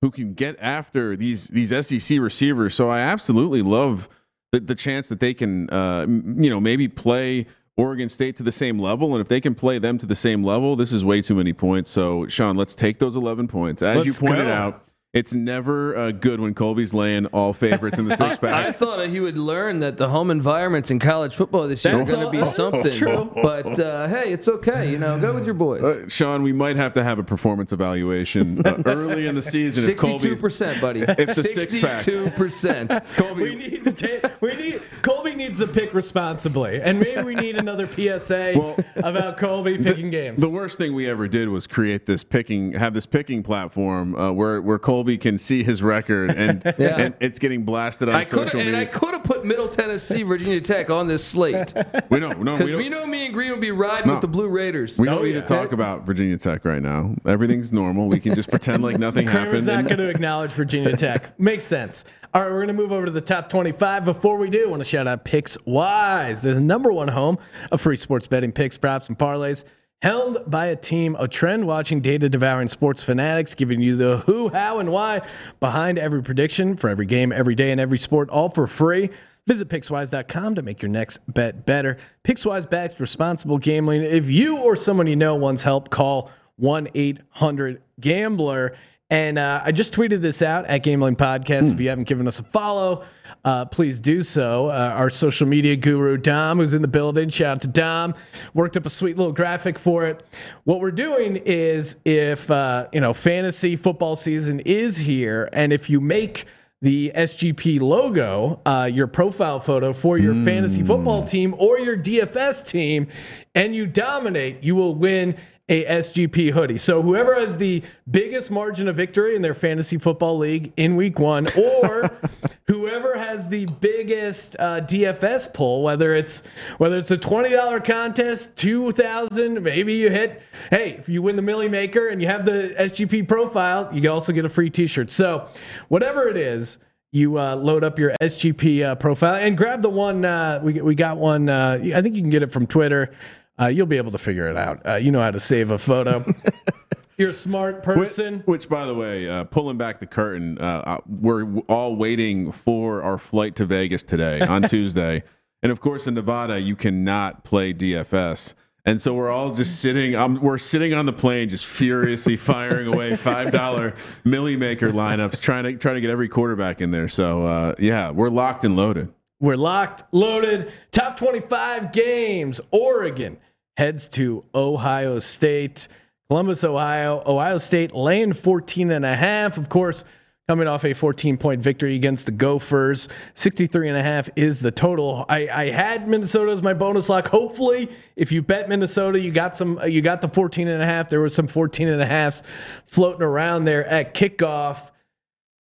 [SPEAKER 3] who can get after these these SEC receivers. So I absolutely love the, the chance that they can uh, you know maybe play Oregon State to the same level, and if they can play them to the same level, this is way too many points. So Sean, let's take those 11 points as you
[SPEAKER 1] Let's
[SPEAKER 3] pointed
[SPEAKER 1] go.
[SPEAKER 3] out. It's never uh, good when Colby's laying all favorites in the six pack.
[SPEAKER 4] I
[SPEAKER 3] pack.
[SPEAKER 4] thought he would learn that the home environments in college football this year
[SPEAKER 1] That's
[SPEAKER 4] are going to be something.
[SPEAKER 1] true.
[SPEAKER 4] But uh, hey, it's okay. You know, go with your boys.
[SPEAKER 3] Uh, Sean, we might have to have a performance evaluation uh, early in the season.
[SPEAKER 4] Sixty-two percent, buddy.
[SPEAKER 3] If the six-pack-
[SPEAKER 4] Sixty-two percent.
[SPEAKER 1] We
[SPEAKER 3] Colby,
[SPEAKER 1] need to take. We need Colby needs to pick responsibly, and maybe we need another PSA
[SPEAKER 3] Well,
[SPEAKER 1] about Colby picking games.
[SPEAKER 3] the worst thing we ever did was create this picking, have this picking platform uh, where where Colby can see his record, and,
[SPEAKER 4] Yeah.
[SPEAKER 3] and it's getting blasted on
[SPEAKER 4] I could
[SPEAKER 3] social
[SPEAKER 4] and I
[SPEAKER 3] media.
[SPEAKER 4] could have put Middle Tennessee, Virginia Tech on this slate
[SPEAKER 3] we know, no, we
[SPEAKER 4] because
[SPEAKER 3] don't,
[SPEAKER 4] we know me and Green would be riding
[SPEAKER 3] No.
[SPEAKER 4] with the Blue Raiders.
[SPEAKER 3] we don't
[SPEAKER 1] Oh,
[SPEAKER 3] need
[SPEAKER 1] yeah.
[SPEAKER 3] to talk about Virginia Tech right now. Everything's normal. We can just pretend like nothing
[SPEAKER 1] Kramer's
[SPEAKER 3] happened.
[SPEAKER 1] not going to acknowledge Virginia Tech. Makes sense. All right, we're going to move over to the top 25. Before we do, I want to shout out Pickswise. They're the number one home of free sports betting picks, props, and parlays. Held by a team of trend watching, data devouring sports fanatics, giving you the who, how, and why behind every prediction for every game, every day, and every sport, all for free. Visit Pickswise.com to make your next bet better. Pickswise backs responsible gambling. If you or someone you know wants help, call 1 800 Gambler. And uh, I just tweeted this out at Gambling Podcast. If you haven't given us a follow, uh, please do so. Uh, our social media guru, Dom, who's in the building, shout out to Dom, worked up a sweet little graphic for it. What we're doing is if, uh, you know, fantasy football season is here, and if you make the SGP logo, uh, your profile photo for your fantasy football team or your DFS team, and you dominate, you will win a SGP hoodie. So whoever has the biggest margin of victory in their fantasy football league in week one, or whoever has the biggest uh, DFS pull, whether it's whether it's a twenty dollar contest, two thousand, maybe you hit. Hey, if you win the Millie Maker and you have the SGP profile, you can also get a free T-shirt. So whatever it is. You uh, load up your SGP uh, profile and grab the one. Uh, we we got one. Uh, I think you can get it from Twitter. Uh, you'll be able to figure it out. Uh, you know how to save a photo. You're a smart person.
[SPEAKER 3] which, by the way, uh, pulling back the curtain, uh, uh, we're all waiting for our flight to Vegas today on Tuesday, and of course in Nevada you cannot play DFS, and so we're all just sitting. Um, we're sitting on the plane, just furiously firing away five dollar milli maker lineups, trying to trying to get every quarterback in there. So uh, yeah, we're locked and loaded.
[SPEAKER 1] We're locked, loaded. Top 25 games. Oregon heads to Ohio State. Columbus, Ohio. Ohio State laying 14 and a half. Of course, coming off a 14 point victory against the Gophers. 63 and a half is the total. I, I had Minnesota as my bonus lock. Hopefully, if you bet Minnesota, you got some you got the 14 and a half. There was some 14 and a halfs floating around there at kickoff.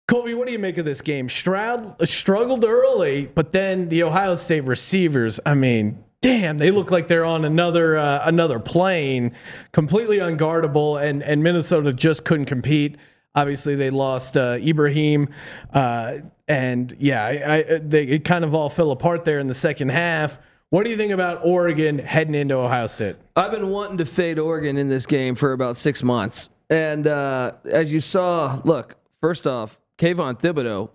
[SPEAKER 1] Colby, what do you make of this game? Stroud struggled early, but then the Ohio State receivers, I mean, damn, they look like they're on another uh, another plane, completely unguardable, and and Minnesota just couldn't compete. Obviously, they lost uh, Ibrahim, uh, and yeah, I, I, they, it kind of all fell apart there in the second half. What do you think about Oregon heading into Ohio State?
[SPEAKER 4] I've been wanting to fade Oregon in this game for about six months. And uh, as you saw, look, first off, Kayvon Thibodeaux,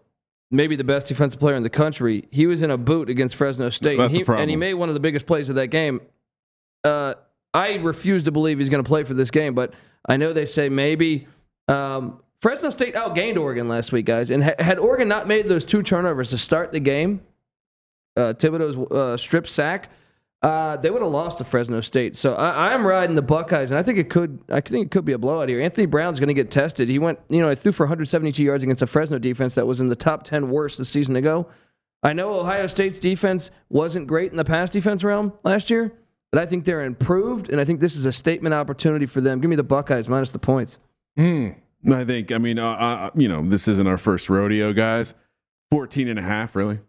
[SPEAKER 4] maybe the best defensive player in the country, he was in a boot against Fresno State.
[SPEAKER 3] That's
[SPEAKER 4] and, he,
[SPEAKER 3] a problem.
[SPEAKER 4] and he made one of the biggest plays of that game. Uh, I refuse to believe he's going to play for this game, but I know they say maybe. Um, Fresno State outgained Oregon last week, guys. And ha- had Oregon not made those two turnovers to start the game, uh, Thibodeaux's uh, strip sack, uh, they would have lost to Fresno State. So I, I'm riding the Buckeyes, and I think it could. I think it could be a blowout here. Anthony Brown's going to get tested. He went, you know, he threw for 172 yards against a Fresno defense that was in the top 10 worst the season ago. I know Ohio State's defense wasn't great in the pass defense realm last year, but I think they're improved, and I think this is a statement opportunity for them. Give me the Buckeyes minus the points.
[SPEAKER 3] I think, I mean, uh, uh, you know, this isn't our first rodeo, guys. 14 and a half, really?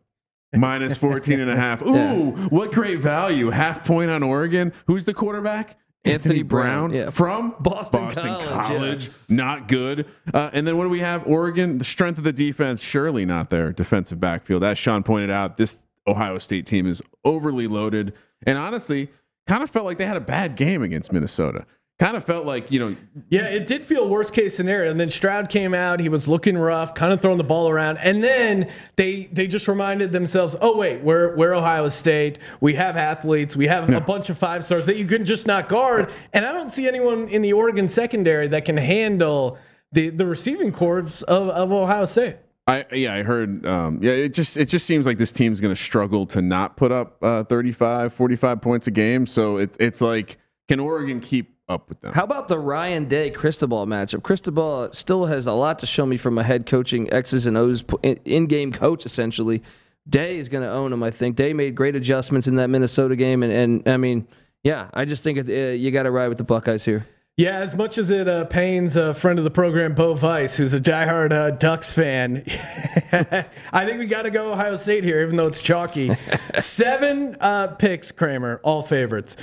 [SPEAKER 3] Minus 14 and a half. Ooh,
[SPEAKER 4] Yeah.
[SPEAKER 3] what great value. Half point on Oregon. Who's the quarterback?
[SPEAKER 4] Anthony Brown, yeah.
[SPEAKER 3] From
[SPEAKER 4] Boston College, yeah.
[SPEAKER 3] College. Not good. Uh, and then what do we have? Oregon, the strength of the defense, surely not their defensive backfield. As Sean pointed out, this Ohio State team is overly loaded. And honestly, kind of felt like they had a bad game against Minnesota. Kind of felt like, you know,
[SPEAKER 1] Yeah, it did feel worst case scenario. And then Stroud came out, he was looking rough, kind of throwing the ball around. And then they they just reminded themselves, oh wait, we're we're Ohio State. We have athletes, we have a bunch of five stars that you can just not guard. And I don't see anyone in the Oregon secondary that can handle the the receiving corps of, of Ohio State.
[SPEAKER 3] I yeah, I heard um, yeah, it just it just seems like this team's going to struggle to not put up uh, 35, 45 points a game. So it's it's like can Oregon keep up with them?
[SPEAKER 4] How about the Ryan Day Cristobal matchup? Cristobal still has a lot to show me from a head coaching X's and O's in game coach, essentially. Day is going to own him, I think. Day made great adjustments in that Minnesota game. And, and I mean, yeah, I just think it, uh, you got to ride with the Buckeyes here.
[SPEAKER 1] Yeah, as much as it uh, pains a friend of the program, Bo Weiss, who's a diehard uh, Ducks fan, I think we got to go Ohio State here, even though it's chalky. Seven uh, picks, Kramer, all favorites.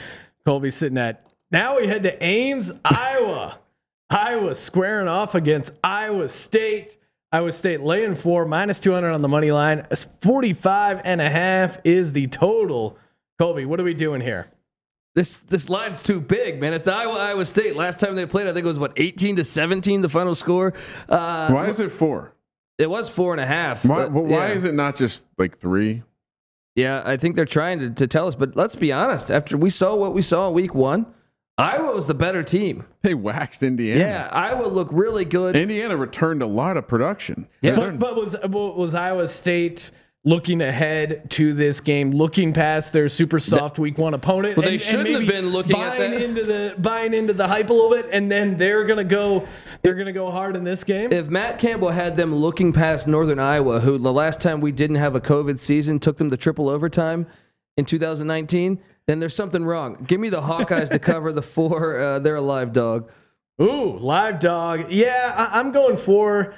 [SPEAKER 1] Colby sitting at. Now we head to Ames, Iowa. Iowa squaring off against Iowa State. Iowa State laying four, minus 200 on the money line. 45 and a half is the total. Colby, what are we doing here?
[SPEAKER 4] This this line's too big, man. It's Iowa Iowa State. Last time they played, I think it was what 18 to 17, the final score. Uh,
[SPEAKER 3] Why is it four?
[SPEAKER 4] it was four and a half.
[SPEAKER 3] Why,
[SPEAKER 4] but,
[SPEAKER 3] why
[SPEAKER 4] yeah.
[SPEAKER 3] is it not just like three?
[SPEAKER 4] Yeah, I think they're trying to, to tell us. But let's be honest. After we saw what we saw in week one, Iowa was the better team.
[SPEAKER 3] They waxed Indiana.
[SPEAKER 4] Yeah, Iowa looked really good.
[SPEAKER 3] Indiana returned a lot of production.
[SPEAKER 4] Yeah.
[SPEAKER 1] But, but was was Iowa State looking ahead to this game, looking past their super soft week one opponent?
[SPEAKER 4] Well, they shouldn't have been looking at
[SPEAKER 1] buying
[SPEAKER 4] that.
[SPEAKER 1] into the buying into the hype a little bit, and then they're gonna go they're gonna go hard in this game.
[SPEAKER 4] if Matt Campbell had them looking past Northern Iowa, who the last time we didn't have a COVID season took them to triple overtime in 2019, then there's something wrong. Give me the Hawkeyes to cover the four. Uh, they're a live dog.
[SPEAKER 1] Ooh, live dog. Yeah, I, I'm going for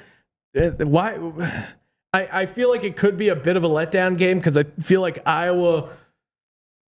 [SPEAKER 1] uh, why. I, I feel like it could be a bit of a letdown game because I feel like Iowa.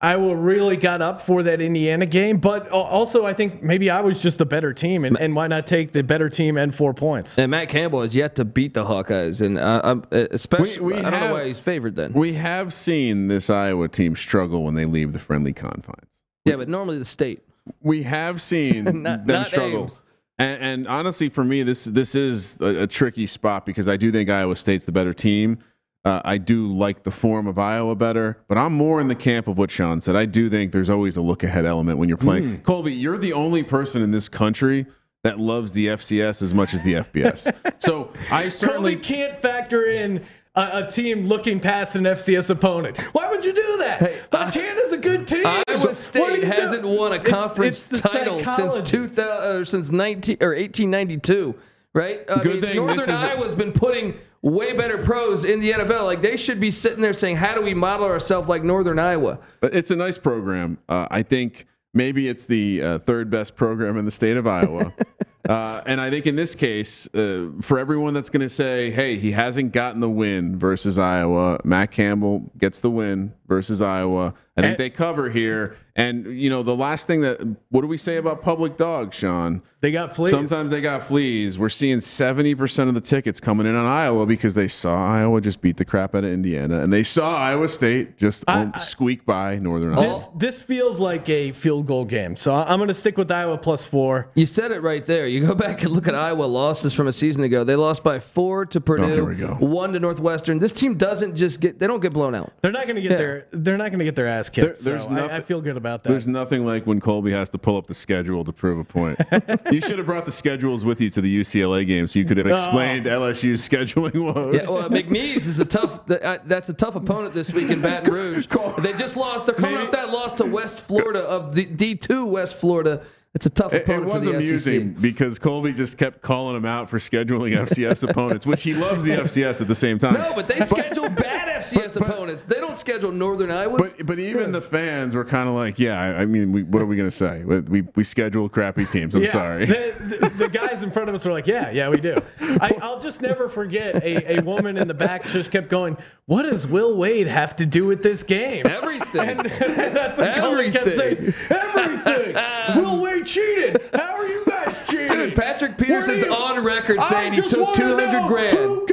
[SPEAKER 1] Iowa really got up for that Indiana game, but also I think maybe I was just the better team, and, and why not take the better team and four points?
[SPEAKER 4] And Matt Campbell has yet to beat the Hawkeyes, and uh, I'm, uh, especially
[SPEAKER 3] We- we
[SPEAKER 4] I don't
[SPEAKER 3] have-
[SPEAKER 4] know why he's favored then.
[SPEAKER 3] We have seen this Iowa team struggle when they leave the friendly confines.
[SPEAKER 4] yeah, but normally the state.
[SPEAKER 3] We have seen
[SPEAKER 4] Not-
[SPEAKER 3] them
[SPEAKER 4] not
[SPEAKER 3] struggle. And, and honestly, for me, this this is a, a tricky spot because I do think Iowa State's the better team. Uh, I do like the form of Iowa better, but I'm more in the camp of what Sean said. I do think there's always a look ahead element when you're playing. Colby, you're the only person in this country that loves the FCS as much as the FBS. so I
[SPEAKER 1] Certainly
[SPEAKER 3] certainly
[SPEAKER 1] can't factor in a, team looking past an FCS opponent. Why would you do that?
[SPEAKER 4] Hey,
[SPEAKER 1] Montana's a good team.
[SPEAKER 4] Iowa
[SPEAKER 1] So what are
[SPEAKER 4] State hasn't
[SPEAKER 1] doing?
[SPEAKER 4] won a conference
[SPEAKER 1] it's the
[SPEAKER 4] title since 2000 or since 19 or 1892, right? I
[SPEAKER 3] Good
[SPEAKER 4] mean,
[SPEAKER 3] thing
[SPEAKER 4] Northern Iowa's been putting way better pros in the NFL. Like they should be sitting there saying, "How do we model ourselves like Northern Iowa?"
[SPEAKER 3] It's a nice program. Uh, I think maybe it's the uh, third best program in the state of Iowa. uh, and I think in this case, uh, for everyone that's going to say, hey, he hasn't gotten the win versus Iowa, Matt Campbell gets the win versus Iowa. I think
[SPEAKER 1] And-
[SPEAKER 3] they cover here. And, you know, the last thing that, what do we say about public dogs, Sean?
[SPEAKER 1] They got fleas.
[SPEAKER 3] Sometimes they got fleas. We're seeing 70% of the tickets coming in on Iowa because they saw Iowa just beat the crap out of Indiana and they saw Iowa State just
[SPEAKER 1] I- um, I-
[SPEAKER 3] squeak by Northern Iowa.
[SPEAKER 1] This, this feels like a field goal game. So I- I'm going to stick with Iowa plus four.
[SPEAKER 4] You said it right there. You go back and look at Iowa losses from a season ago. They lost by four to Purdue,
[SPEAKER 3] Oh, here we go.
[SPEAKER 4] one to Northwestern. This team doesn't just get they don't get blown out.
[SPEAKER 1] They're not going to get
[SPEAKER 4] Yeah.
[SPEAKER 1] their they're not going to get their ass kicked.
[SPEAKER 3] There- there's
[SPEAKER 1] so I- I,
[SPEAKER 3] nothing-
[SPEAKER 1] feel good about that.
[SPEAKER 3] There's nothing like when Colby has to pull up the schedule to prove a point. you should have brought the schedules with you to the UCLA game so you could have explained LSU's scheduling woes.
[SPEAKER 4] Yeah, well, McNeese is a tough. That's a tough opponent this week in Baton Rouge. They just lost. They're coming
[SPEAKER 1] Maybe-
[SPEAKER 4] off that loss to West Florida of the D two West Florida. It's a tough
[SPEAKER 3] It, it
[SPEAKER 4] opponent
[SPEAKER 3] was
[SPEAKER 4] for the
[SPEAKER 3] amusing
[SPEAKER 4] SEC.
[SPEAKER 3] because Colby just kept calling him out for scheduling FCS opponents, which he loves the FCS at the same time.
[SPEAKER 4] No, but they schedule bad FCS
[SPEAKER 3] but-
[SPEAKER 4] opponents. They don't schedule Northern Iowa.
[SPEAKER 3] But but even the fans were kind of like, yeah, I, I mean, we, what are we going to say? We, we we schedule crappy teams. I'm
[SPEAKER 1] Yeah,
[SPEAKER 3] sorry.
[SPEAKER 1] The, the, the guys in front of us were like, "Yeah, yeah, we do." I, I'll just never forget a, a woman in the back just kept going, "What does Will Wade have to do with this game?"
[SPEAKER 4] Everything.
[SPEAKER 1] And that's what Colin kept saying. Everything. Will Wade cheated. How are you guys cheating?
[SPEAKER 4] Dude, Patrick Peterson's on record saying he took
[SPEAKER 1] wanna
[SPEAKER 4] 200
[SPEAKER 1] know
[SPEAKER 4] grand.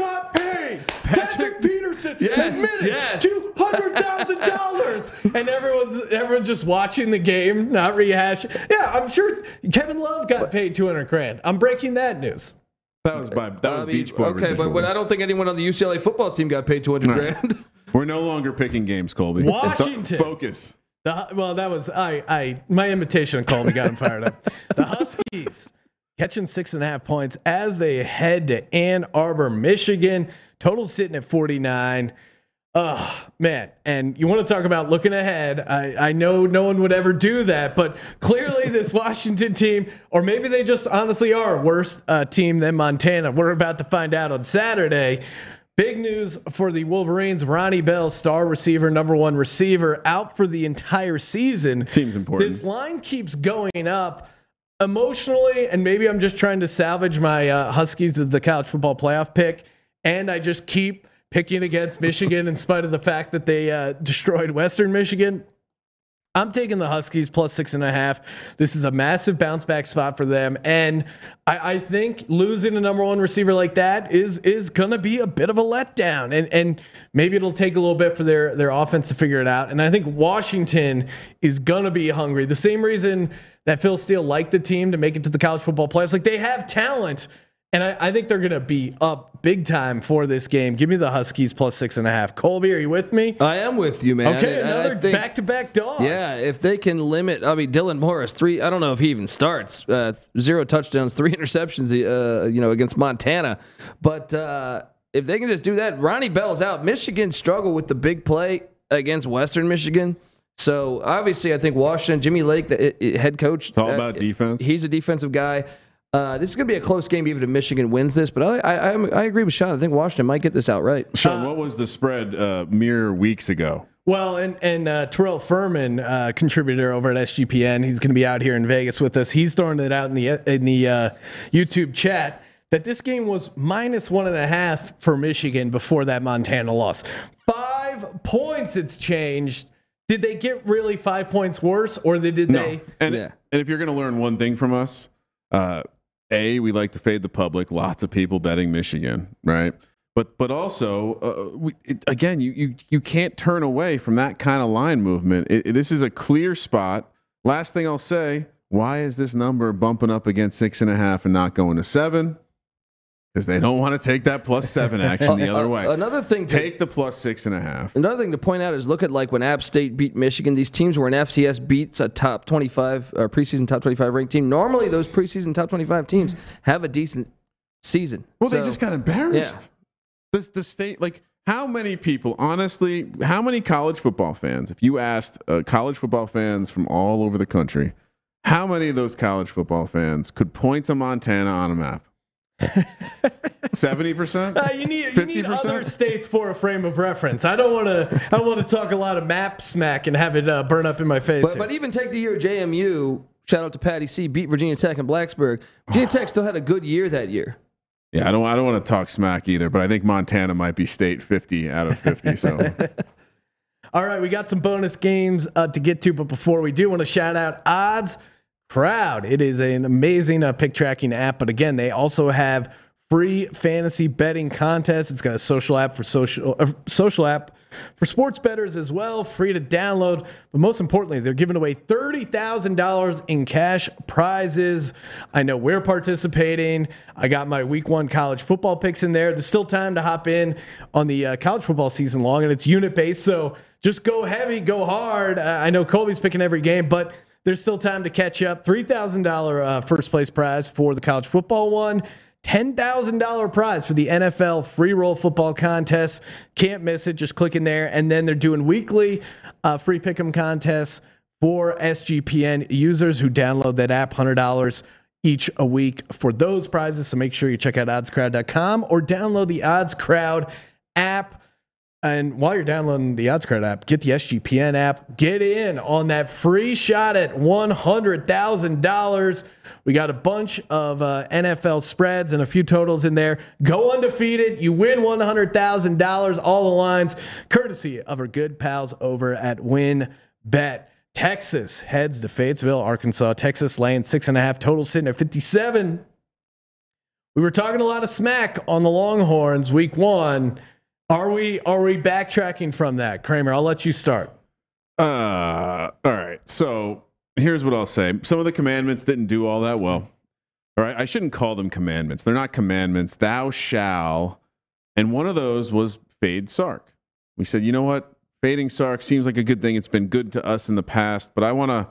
[SPEAKER 1] Who got paid? Patrick, Peterson
[SPEAKER 4] Yes,
[SPEAKER 1] admitted
[SPEAKER 4] yes.
[SPEAKER 1] two hundred thousand dollars, and everyone's everyone's just watching the game, not rehashing. Yeah, I'm sure Kevin Love got paid two hundred grand. I'm breaking that news.
[SPEAKER 3] that was by that was
[SPEAKER 4] I mean,
[SPEAKER 3] Beach Boy.
[SPEAKER 4] Okay, but,
[SPEAKER 3] residual.
[SPEAKER 4] but I don't think anyone on the UCLA football team got paid 200
[SPEAKER 3] All right.
[SPEAKER 4] grand.
[SPEAKER 3] We're no longer picking games, Colby.
[SPEAKER 1] Washington.
[SPEAKER 3] Focus.
[SPEAKER 1] The, well, that was I. I my imitation of Colby got him fired up. The Huskies catching six and a half points as they head to Ann Arbor, Michigan. Total sitting at forty nine. Oh man, and you want to talk about looking ahead? I, I know no one would ever do that, but clearly this Washington team, or maybe they just honestly are a worse uh, team than Montana. We're about to find out on Saturday. Big news for the Wolverines: Ronnie Bell, star receiver, number one receiver, out for the entire season.
[SPEAKER 3] Seems important.
[SPEAKER 1] This line keeps going up emotionally, and maybe I'm just trying to salvage my uh, Huskies to the college football playoff pick, and I just keep picking against Michigan in spite of the fact that they uh, destroyed Western Michigan. I'm taking the Huskies plus six and a half. This is a massive bounce back spot for them, and I, I think losing a number one receiver like that is is gonna be a bit of a letdown, and and maybe it'll take a little bit for their their offense to figure it out. And I think Washington is gonna be hungry. The same reason that Phil Steele liked the team to make it to the college football playoffs, like they have talent. And I, I think they're going to be up big time for this game. Give me the Huskies plus six and a half. Colby, are you with me?
[SPEAKER 4] I am with you, man.
[SPEAKER 1] Okay,
[SPEAKER 4] And I
[SPEAKER 1] another
[SPEAKER 4] think-
[SPEAKER 1] back to back dogs.
[SPEAKER 4] Yeah, if they can limit, I mean, Dylan Morris, three. I don't know if he even starts. Uh, zero touchdowns, three interceptions. Uh, you know, against Montana, but uh, if they can just do that, Ronnie Bell's out. Michigan struggle with the big play against Western Michigan. So obviously, I think Washington, Jimmy Lake, the uh, uh, head coach,
[SPEAKER 3] It's all about defense.
[SPEAKER 4] He's a defensive guy. Uh, this is going to be a close game, even if Michigan wins this. But I, I, I, I agree with Sean. I think Washington might get this outright.
[SPEAKER 3] Sean, what was the spread uh, mere weeks ago?
[SPEAKER 1] Well, and and uh, Terrell Furman, uh, contributor over at SGPN, he's going to be out here in Vegas with us. He's throwing it out in the in the uh, YouTube chat that this game was minus one and a half for Michigan before that Montana loss. Five points. It's changed. Did they get really five points worse, or they, did they?
[SPEAKER 3] And,
[SPEAKER 4] Yeah.
[SPEAKER 3] and if you're going to learn one thing from us, uh, A, we like to fade the public. Lots of people betting Michigan, right? But but also, uh, we, it, again, you, you you can't turn away from that kind of line movement. It, it- this is a clear spot. Last thing I'll say: Why is this number bumping up against six and a half and not going to seven? Because they don't want to take that plus seven action the other way.
[SPEAKER 4] Another thing to
[SPEAKER 3] Take the plus six and a half.
[SPEAKER 4] Another thing to point out is look at like when App State beat Michigan. These teams where an FCS beats a top 25 or preseason top 25 ranked team. Normally, those preseason top 25 teams have a decent season.
[SPEAKER 3] Well, they just got embarrassed. The, the state, like, How many people, honestly, how many college football fans, if you asked uh, college football fans from all over the country, how many of those college football fans could point to Montana on a map? 70%?
[SPEAKER 1] Uh, you need you need
[SPEAKER 3] 50%?
[SPEAKER 1] other states for a frame of reference. I don't want to. I don't want to talk a lot of map smack and have it uh, burn up in my face.
[SPEAKER 4] But,
[SPEAKER 1] here.
[SPEAKER 4] but even take the year JMU, shout out to Patty C, beat Virginia Tech and Blacksburg. Virginia Tech still had a good year that year.
[SPEAKER 3] Yeah, I don't. I don't want to talk smack either, but I think Montana might be state fifty out of fifty. So
[SPEAKER 1] All right, we got some bonus games uh, to get to, but before we do, want to shout out Odds Crowd. It is an amazing uh, pick tracking app, but again, they also have free fantasy betting contests. It's got a social app for social uh, social app for sports bettors as well, free to download. But most importantly, they're giving away thirty thousand dollars in cash prizes. I know we're participating. I got my week one college football picks in there. There's still time to hop in on the uh, college football season long, and it's unit based. So just go heavy, go hard. Uh, I know Colby's picking every game, but there's still time to catch up. $3,000 uh, first place prize for the college football one. $10,000 prize for the NFL free roll football contest. Can't miss it. Just click in there. And then they're doing weekly uh, free pick 'em contests for SGPN users who download that app. $100 each a week for those prizes. So make sure you check out oddscrowd.com or download the Odds Crowd app. And while you're downloading the Odds Crowd app, get the SGPN app. Get in on that free shot at $100,000. We got a bunch of uh, NFL spreads and a few totals in there. Go undefeated. You win $100,000. All the lines, courtesy of our good pals over at WynnBET. Texas heads to Fayetteville, Arkansas. Texas laying six and a half, total sitting at 57. We were talking a lot of smack on the Longhorns week one. Are we are we backtracking from that, Kramer? I'll let you start.
[SPEAKER 3] Uh, all right. So here's what I'll say. Some of the commandments didn't do all that well. All right. I shouldn't call them commandments. They're not commandments. Thou shall. And one of those was fade Sark. We said, you know what? Fading Sark seems like a good thing. It's been good to us in the past, but I want to, let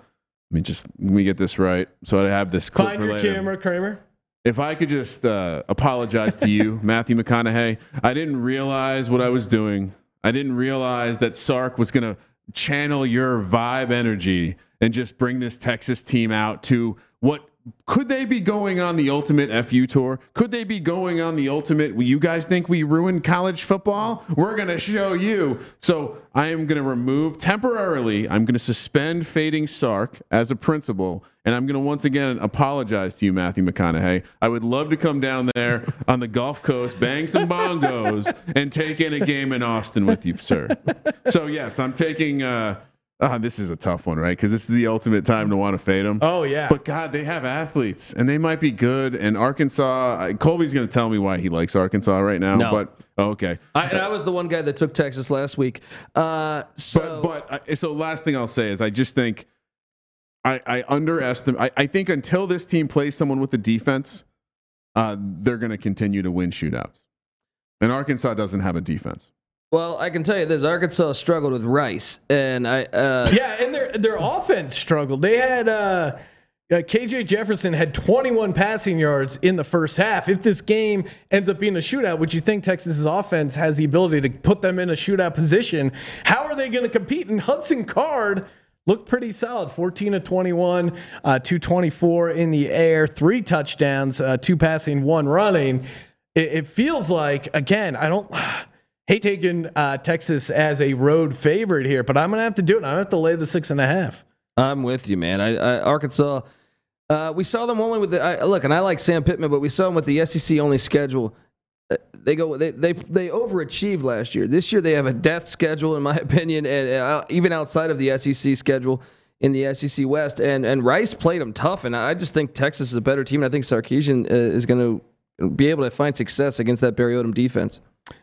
[SPEAKER 3] me just, let me get this right. So I have this clip
[SPEAKER 1] Find your
[SPEAKER 3] later.
[SPEAKER 1] camera, Kramer.
[SPEAKER 3] If I could just uh, apologize to you, Matthew McConaughey, I didn't realize what I was doing. I didn't realize that Sark was going to channel your vibe energy and just bring this Texas team out to what could they be going on the ultimate FU tour? Could they be going on the ultimate? You guys think we ruined college football? We're going to show you. So I am going to remove temporarily, I'm going to suspend fading Sark as a principal. And I'm going to once again apologize to you, Matthew McConaughey. I would love to come down there on the Gulf Coast, bang some bongos, and take in a game in Austin with you, sir. So, yes, I'm taking. Uh, ah, this is a tough one, right? Because this is the ultimate time to want to fade them.
[SPEAKER 1] Oh yeah.
[SPEAKER 3] But God, they have athletes and they might be good. And Arkansas, Colby's going to tell me why he likes Arkansas right now.
[SPEAKER 4] No.
[SPEAKER 3] But oh, okay.
[SPEAKER 4] I, and I was the one guy that took Texas last week. Uh, so,
[SPEAKER 3] But but I- so last thing I'll say is I just think I, I underestimate. I, I think until this team plays someone with the defense, uh, they're going to continue to win shootouts. And Arkansas doesn't have a defense.
[SPEAKER 4] Well, I can tell you this: Arkansas struggled with Rice, and I. Uh,
[SPEAKER 1] yeah, and their their offense struggled. They had uh, uh, KJ Jefferson had 21 passing yards in the first half. If this game ends up being a shootout, which you think Texas's offense has the ability to put them in a shootout position? How are they going to compete? And Hudson Card looked pretty solid 14 to 21, uh, 224 in the air, three touchdowns, uh, two passing, one running. It, it feels like, again, I don't. Hate taking uh, Texas as a road favorite here, but I'm gonna have to do it. I'm gonna have to lay the six and a half.
[SPEAKER 4] I'm with you, man. I, I Arkansas. Uh, we saw them only with the I, look, and I like Sam Pittman, but we saw them with the SEC only schedule. Uh, They go. They they they overachieved last year. This year they have a death schedule, in my opinion, and uh, even outside of the SEC schedule in the SEC West. And and Rice played them tough, and I just think Texas is a better team. And I think Sarkisian uh, is going to be able to find success against that Barry Odom defense.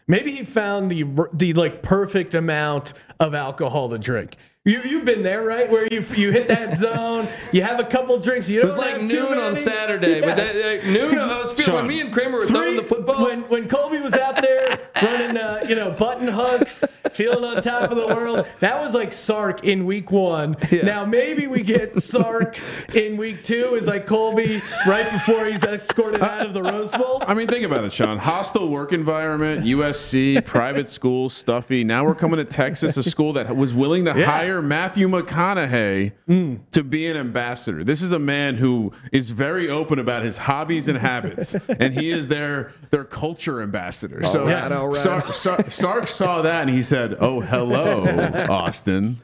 [SPEAKER 1] Maybe he found the the like perfect amount of alcohol to drink. You you've been there, right? Where you you hit that zone, you have a couple drinks. You
[SPEAKER 4] It
[SPEAKER 1] don't
[SPEAKER 4] was like
[SPEAKER 1] have
[SPEAKER 4] noon on
[SPEAKER 1] many.
[SPEAKER 4] Saturday, but
[SPEAKER 1] Yeah.
[SPEAKER 4] that, like, noon I was feeling
[SPEAKER 3] Sean,
[SPEAKER 4] me and Kramer were
[SPEAKER 1] Three-
[SPEAKER 4] throwing the football.
[SPEAKER 1] When when Colby was out there running, uh, you know, button hooks, feeling on top of the world. That was like Sark in week one. Now maybe we get Sark in week two is like Colby right before he's escorted out of the Rose Bowl.
[SPEAKER 3] I mean, think about it, Sean. Hostile work environment, USC, private school, stuffy. Now we're coming to Texas, a school that was willing to
[SPEAKER 1] Yeah.
[SPEAKER 3] hire Matthew McConaughey to be an ambassador. This is a man who is very open about his hobbies and habits, and he is their their culture ambassador. so
[SPEAKER 4] right, all right.
[SPEAKER 3] Sark, Sark, Sark saw that and he said, "Oh, hello, Austin."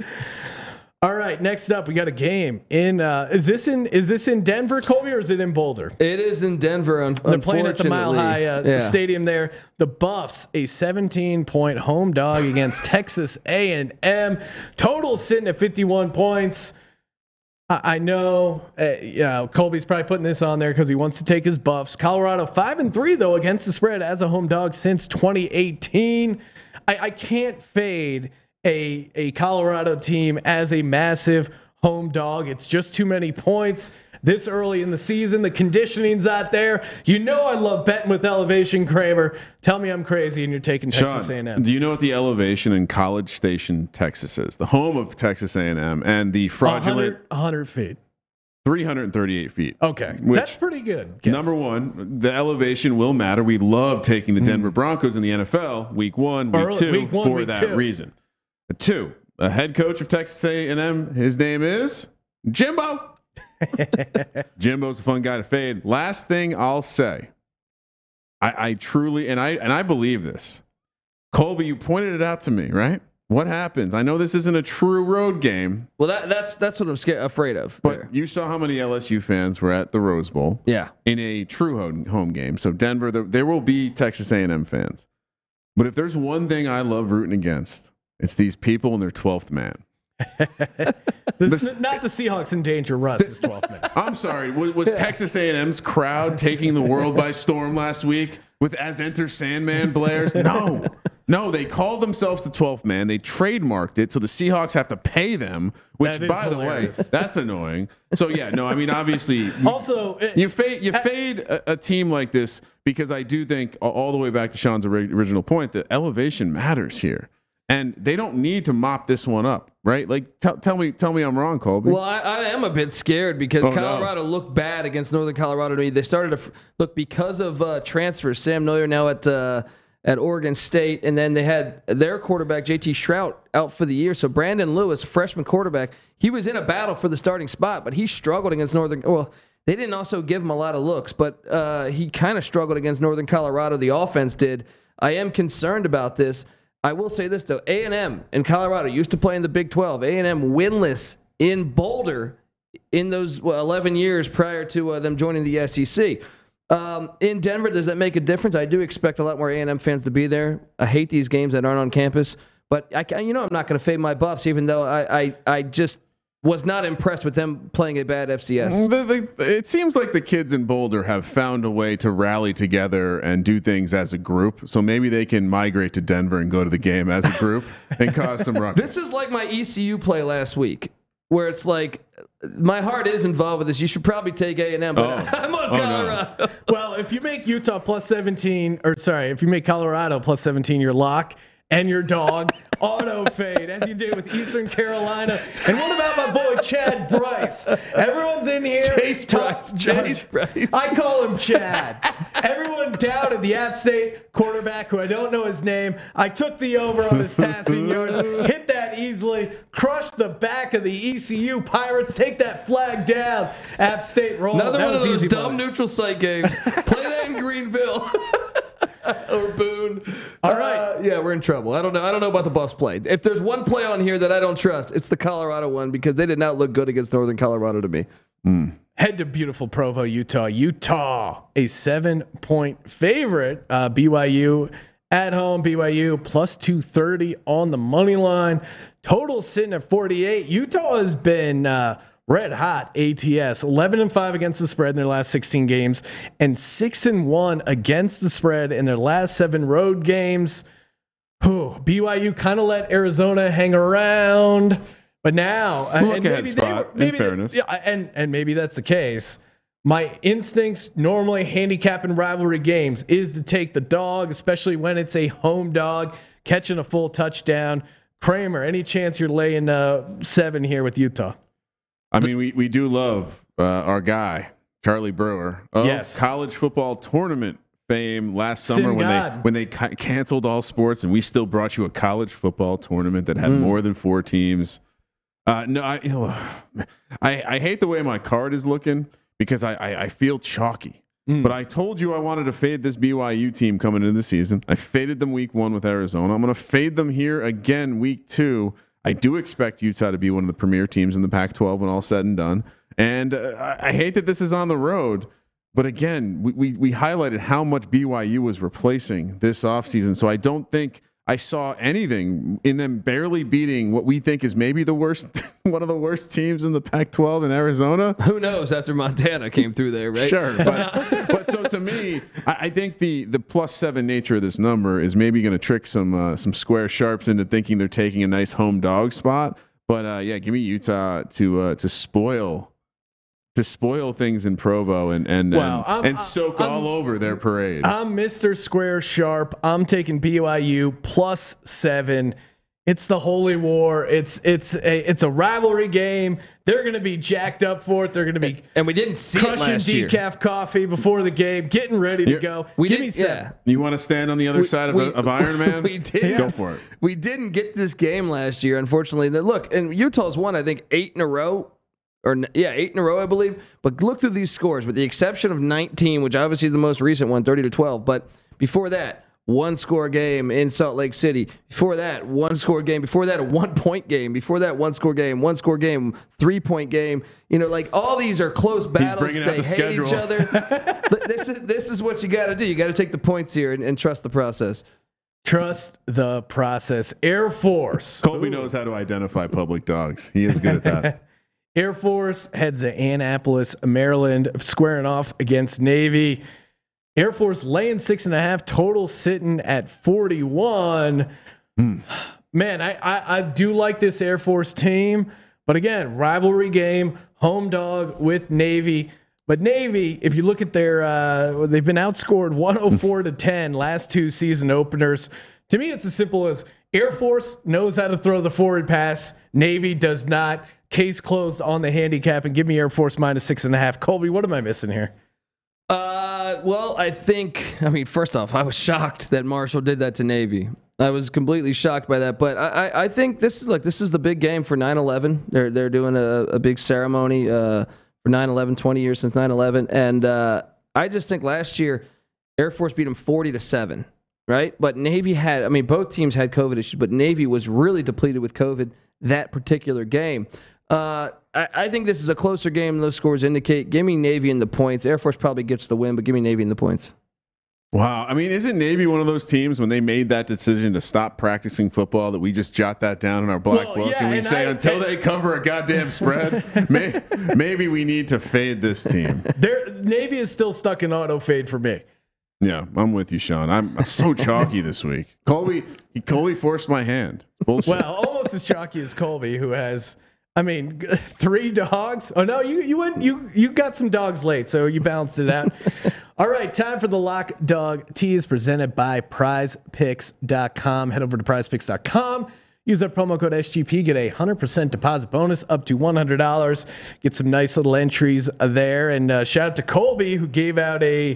[SPEAKER 1] All right, next up we got a game in. Uh, is this in? Is this in Denver, Colby, or is it in Boulder?
[SPEAKER 4] It is in Denver. Un-
[SPEAKER 1] They're playing at the Mile. High uh,
[SPEAKER 4] Yeah.
[SPEAKER 1] Stadium there. The Buffs, a 17-point home dog against Texas A&M. Total sitting at 51 points. I I know, uh, you know, Colby's probably putting this on there because he wants to take his Buffs. Colorado five and three though against the spread as a home dog since 2018. I, I can't fade a a Colorado team as a massive home dog. It's just too many points this early in the season. The conditioning's not there. You know I love betting with elevation, Kramer. Tell me I'm crazy and you're taking Texas
[SPEAKER 3] Sean,
[SPEAKER 1] A&M.
[SPEAKER 3] do you know what the elevation in College Station, Texas is? The home of Texas A&M and the fraudulent
[SPEAKER 1] 100, 100 feet.
[SPEAKER 3] 338 feet.
[SPEAKER 1] Okay,
[SPEAKER 3] Which-
[SPEAKER 1] that's pretty good. Guess.
[SPEAKER 3] Number one, the elevation will matter. We love taking the hmm. Denver Broncos in the NFL week one, week.
[SPEAKER 1] Early-
[SPEAKER 3] two
[SPEAKER 1] week one,
[SPEAKER 3] for
[SPEAKER 1] week
[SPEAKER 3] that
[SPEAKER 1] two.
[SPEAKER 3] reason. Two, a head coach of Texas A&M, his name is Jimbo. Jimbo's a fun guy to fade. Last thing I'll say, I, I truly and I and I believe this. Colby, you pointed it out to me, right? What happens? I know this isn't a true road game,
[SPEAKER 4] Well, that, that's that's what I'm scared, afraid of.
[SPEAKER 3] but
[SPEAKER 4] there.
[SPEAKER 3] you saw how many LSU fans were at the Rose Bowl.
[SPEAKER 4] yeah,
[SPEAKER 3] in a true home, home game. So Denver, there, there will be Texas A&M fans. But if there's one thing I love rooting against, it's these people and their 12th man.
[SPEAKER 1] This, not the Seahawks in danger. Russ is 12th man.
[SPEAKER 3] I'm sorry, was, was Texas A&M's crowd taking the world by storm last week with "As Enter Sandman" blares? No, no, they called themselves the 12th man. They trademarked it, so the Seahawks have to pay them. Which, by the way, that's annoying. So yeah, no, I mean obviously.
[SPEAKER 1] Also, it-
[SPEAKER 3] You fade you fade a, a team like this because I do think all the way back to Sean's original point that elevation matters here, and they don't need to mop this one up, right? Like tell tell me tell me I'm wrong, Colby.
[SPEAKER 4] Well, I, I am a bit scared because
[SPEAKER 3] Oh, no.
[SPEAKER 4] Colorado looked bad against Northern Colorado to me. They started to f- look because of uh, transfers. Sam Noyer now at uh, at Oregon State, and then they had their quarterback JT Shrout out for the year. So Brendon Lewis, freshman quarterback, he was in a battle for the starting spot, but he struggled against Northern. Well, they didn't also give him a lot of looks, but uh, he kind of struggled against Northern Colorado. The offense did. I am concerned about this. I will say this though: A and M in Colorado used to play in the Big Twelve. A and M winless in Boulder in those well, 11 years prior to uh, them joining the SEC. Um, in Denver, does that make a difference? I do expect a lot more A&M fans to be there. I hate these games that aren't on campus, but I, you know I'm not going to fade my Buffs, even though I, I, I just was not impressed with them playing a bad FCS.
[SPEAKER 3] Mm, the- the- it seems like the kids in Boulder have found a way to rally together and do things as a group. So maybe they can migrate to Denver and go to the game as a group and cause some ruckus.
[SPEAKER 4] This is like my ECU play last week, where it's like my heart is involved with this. You should probably take A&M, but
[SPEAKER 3] Oh.
[SPEAKER 4] I'm on
[SPEAKER 3] Oh, no.
[SPEAKER 4] Colorado.
[SPEAKER 1] well, if you make Utah plus 17, or sorry, if you make Colorado plus 17 your lock and your dog, auto fade, as you did with Eastern Carolina. And what about my boy Chad Brice? Everyone's in here.
[SPEAKER 4] Chase Brice, Chase Brice.
[SPEAKER 1] I call him Chad. Everyone doubted the App State quarterback, who I don't know his name. I took the over on his passing yards, hit that easily, crushed the back of the ECU Pirates. Take that flag down. App State roll.
[SPEAKER 4] Another
[SPEAKER 1] That
[SPEAKER 4] one of those dumb neutral site games. Play that in Greenville or Boone.
[SPEAKER 1] All
[SPEAKER 4] Uh,
[SPEAKER 1] right.
[SPEAKER 4] yeah, we're in trouble. I don't know. I don't know about the bus play. If there's one play on here that I don't trust, it's the Colorado one because they did not look good against Northern Colorado to me.
[SPEAKER 1] Head to beautiful Provo, Utah. Utah, a seven point favorite. Uh, BYU at home. BYU plus 230 on the money line. Total sitting at 48. Utah has been uh, red hot ATS 11 and 5 against the spread in their last 16 games and 6 and 1 against the spread in their last seven road games. Whew, BYU kind of let Arizona hang around, but now
[SPEAKER 3] Look
[SPEAKER 1] and maybe they
[SPEAKER 3] spot, in
[SPEAKER 1] they-
[SPEAKER 3] fairness.
[SPEAKER 1] yeah, and and maybe that's the case. My instincts normally handicapping rivalry games is to take the dog, especially when it's a home dog. catching a full touchdown. Kramer, any chance you're laying uh, seven here with Utah?
[SPEAKER 3] I mean, we, we do love uh, our guy, Charlie Brewer, of
[SPEAKER 1] Yes.
[SPEAKER 3] college football tournament fame last summer
[SPEAKER 1] Sin
[SPEAKER 3] when
[SPEAKER 1] God.
[SPEAKER 3] they when they ca- canceled all sports and we still brought you a college football tournament that had
[SPEAKER 1] Hmm.
[SPEAKER 3] more than four teams. Uh, no, I, I I hate the way my card is looking because I I, I feel chalky.
[SPEAKER 1] Hmm.
[SPEAKER 3] But I told you I wanted to fade this BYU team coming into the season. I faded them week one with Arizona. I'm going to fade them here again week two. I do expect Utah to be one of the premier teams in the Pac 12 when all said and done. And uh, I hate that this is on the road. But again, we, we, we highlighted how much BYU was replacing this offseason. So I don't think I saw anything in them barely beating what we think is maybe the worst, one of the worst teams in the Pac 12 in Arizona.
[SPEAKER 4] Who knows after Montana came through there, right?
[SPEAKER 3] Sure, but but so to me, I, I think the the plus seven nature of this number is maybe going to trick some uh, some square sharps into thinking they're taking a nice home dog spot. But uh, yeah, give me Utah to uh, to spoil to spoil things in Provo and and
[SPEAKER 1] Well,
[SPEAKER 3] and,
[SPEAKER 1] I'm-
[SPEAKER 3] and soak
[SPEAKER 1] I'm-
[SPEAKER 3] all over their parade.
[SPEAKER 1] I'm Mr. Square Sharp. I'm taking BYU plus seven. It's the holy war. It's it's a it's a rivalry game. They're going to be jacked up for it. They're going to be
[SPEAKER 4] And we didn't see it
[SPEAKER 1] crushing
[SPEAKER 4] last year.
[SPEAKER 1] decaf coffee before the game, getting ready to
[SPEAKER 3] You're-
[SPEAKER 1] go.
[SPEAKER 4] We
[SPEAKER 1] Give
[SPEAKER 4] did,
[SPEAKER 1] me seven.
[SPEAKER 4] yeah.
[SPEAKER 3] you want to stand on the other side of,
[SPEAKER 4] we-
[SPEAKER 3] of Iron Man?
[SPEAKER 4] We did.
[SPEAKER 3] Go for it.
[SPEAKER 4] We didn't get this game last year, unfortunately. Look, and Utah's won, I think, eight in a row. Or yeah, eight in a row, I believe. But look through these scores, with the exception of 19, which obviously is the most recent one, 30 to 12. But before that, one score game in Salt Lake City. Before that, one score game. Before that, a one point game. Before that, one score game. One score game. Three point game. You know, like all these are close battles.
[SPEAKER 3] bringing out
[SPEAKER 4] they
[SPEAKER 3] the
[SPEAKER 4] hate each other. This is this is what you got to do. You got to take the points here and, and trust the process.
[SPEAKER 1] Trust the process. Air Force.
[SPEAKER 3] Colby knows how to identify public dogs. He is good at that.
[SPEAKER 1] Air Force heads to Annapolis, Maryland, squaring off against Navy. Air Force laying six and a half, total sitting at 41. Man, I, I, I do like this Air Force team, but again, rivalry game, home dog with Navy. But Navy, if you look at their, uh, they've been outscored 104 to 10 last two season openers. To me, it's as simple as Air Force knows how to throw the forward pass. Navy does not. Case closed on the handicap, and give me Air Force minus six and a half. Colby, what am I missing here?
[SPEAKER 4] Uh, well, I think. I mean, first off, I was shocked that Marshall did that to Navy. I was completely shocked by that. But I, I, I think this is look. This is the big game for 9/11. They're they're doing a, a big ceremony uh, for 9/11. 20 years since 9/11, and uh, I just think last year Air Force beat them 40 to seven. Right, but Navy had. I mean, both teams had COVID issues, but Navy was really depleted with COVID that particular game. Uh, I, I think this is a closer game those scores indicate. Give me Navy in the points. Air Force probably gets the win, but give me Navy in the points.
[SPEAKER 3] Wow. I mean, isn't Navy one of those teams when they made that decision to stop practicing football that we just jot that down in our black
[SPEAKER 1] Well,
[SPEAKER 3] book
[SPEAKER 1] yeah,
[SPEAKER 3] and we
[SPEAKER 1] and
[SPEAKER 3] say
[SPEAKER 1] I-
[SPEAKER 3] until they cover a goddamn spread, may, maybe we need to fade this team.
[SPEAKER 1] Their Navy is still stuck in auto fade for me.
[SPEAKER 3] Yeah, I'm with you, Sean. I'm, I'm so chalky this week. Colby, Colby forced my hand. Bullshit.
[SPEAKER 1] Well, almost as chalky as Colby, who has, I mean, three dogs. Oh no, you you went you you got some dogs late, so you balanced it out. All right, time for the lock dog tease presented by prizepicks.com. Head over to prizepicks.com. Use our promo code SGP. Get a 100% deposit bonus up to $100. Get some nice little entries there. And uh, shout out to Colby, who gave out a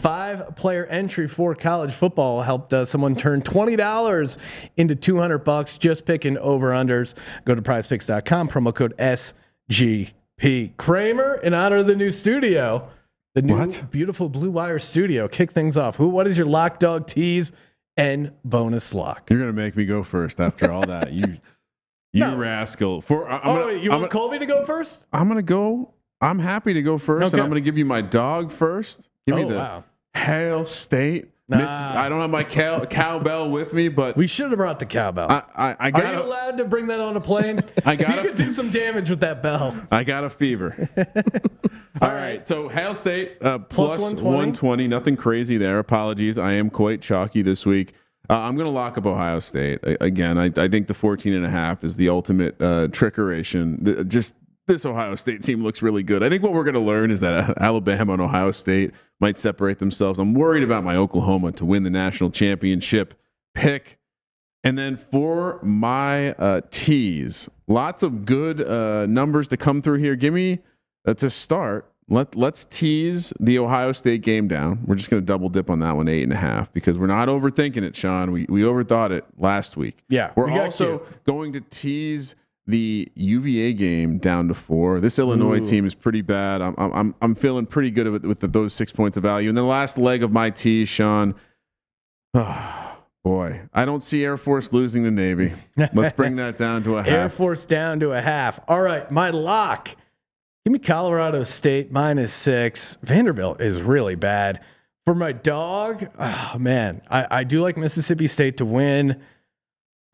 [SPEAKER 1] five player entry for college football. Helped uh, someone turn $20 into 200 bucks just picking over unders. Go to prizepicks.com, promo code SGP. Kramer, in honor of the new studio, the new
[SPEAKER 3] What?
[SPEAKER 1] beautiful Blue Wire studio, kick things off. Who? What is your lock dog tease and bonus lock?
[SPEAKER 3] You're gonna make me go first after all that. You, you
[SPEAKER 1] No.
[SPEAKER 3] rascal. For I- I'm
[SPEAKER 1] oh,
[SPEAKER 3] gonna,
[SPEAKER 1] wait, you
[SPEAKER 3] I'm
[SPEAKER 1] want
[SPEAKER 3] gonna-
[SPEAKER 1] Colby to go first?
[SPEAKER 3] I'm gonna go. I'm happy to go first,
[SPEAKER 1] Okay.
[SPEAKER 3] and I'm gonna give you my dog first. Give me
[SPEAKER 1] Oh,
[SPEAKER 3] the
[SPEAKER 1] wow.
[SPEAKER 3] Hail State.
[SPEAKER 1] Nah.
[SPEAKER 3] Miss, I don't have my cow, cowbell with me, but
[SPEAKER 1] We should have brought the cowbell.
[SPEAKER 3] I, I, I
[SPEAKER 1] Are you
[SPEAKER 3] a,
[SPEAKER 1] allowed to bring that on a plane?
[SPEAKER 3] I
[SPEAKER 1] 'Cause
[SPEAKER 3] gotta-
[SPEAKER 1] You could do some damage with that bell.
[SPEAKER 3] I got a fever. All right. So Hail State uh,
[SPEAKER 1] Plus
[SPEAKER 3] plus
[SPEAKER 1] 120.
[SPEAKER 3] 120. Nothing crazy there. Apologies. I am quite chalky this week. Uh, I'm going to lock up Ohio State A- again. I, I think the 14 and a half is the ultimate uh, trickeration. The, just this Ohio State team looks really good. I think what we're going to learn is that uh, Alabama and Ohio State might separate themselves. I'm worried about my Oklahoma to win the national championship pick. And then for my uh, teas, lots of good uh, numbers to come through here. Give me uh, to start. Let let's tease the Ohio State game down. We're just going to double dip on that one, eight and a half, because we're not overthinking it, Sean. We we overthought it last week.
[SPEAKER 1] Yeah,
[SPEAKER 3] we're
[SPEAKER 1] we
[SPEAKER 3] also going to tease the UVA game down to four. This Illinois team is pretty bad. I'm I'm I'm feeling pretty good with, with the, those six points of value. And the last leg of my tease, Sean. boy, I don't see Air Force losing the Navy. Let's bring that down to a half.
[SPEAKER 1] Air Force down to a half. All right, my lock. Give me Colorado State minus six. Vanderbilt is really bad. For my dog, oh man, I, I do like Mississippi State to win.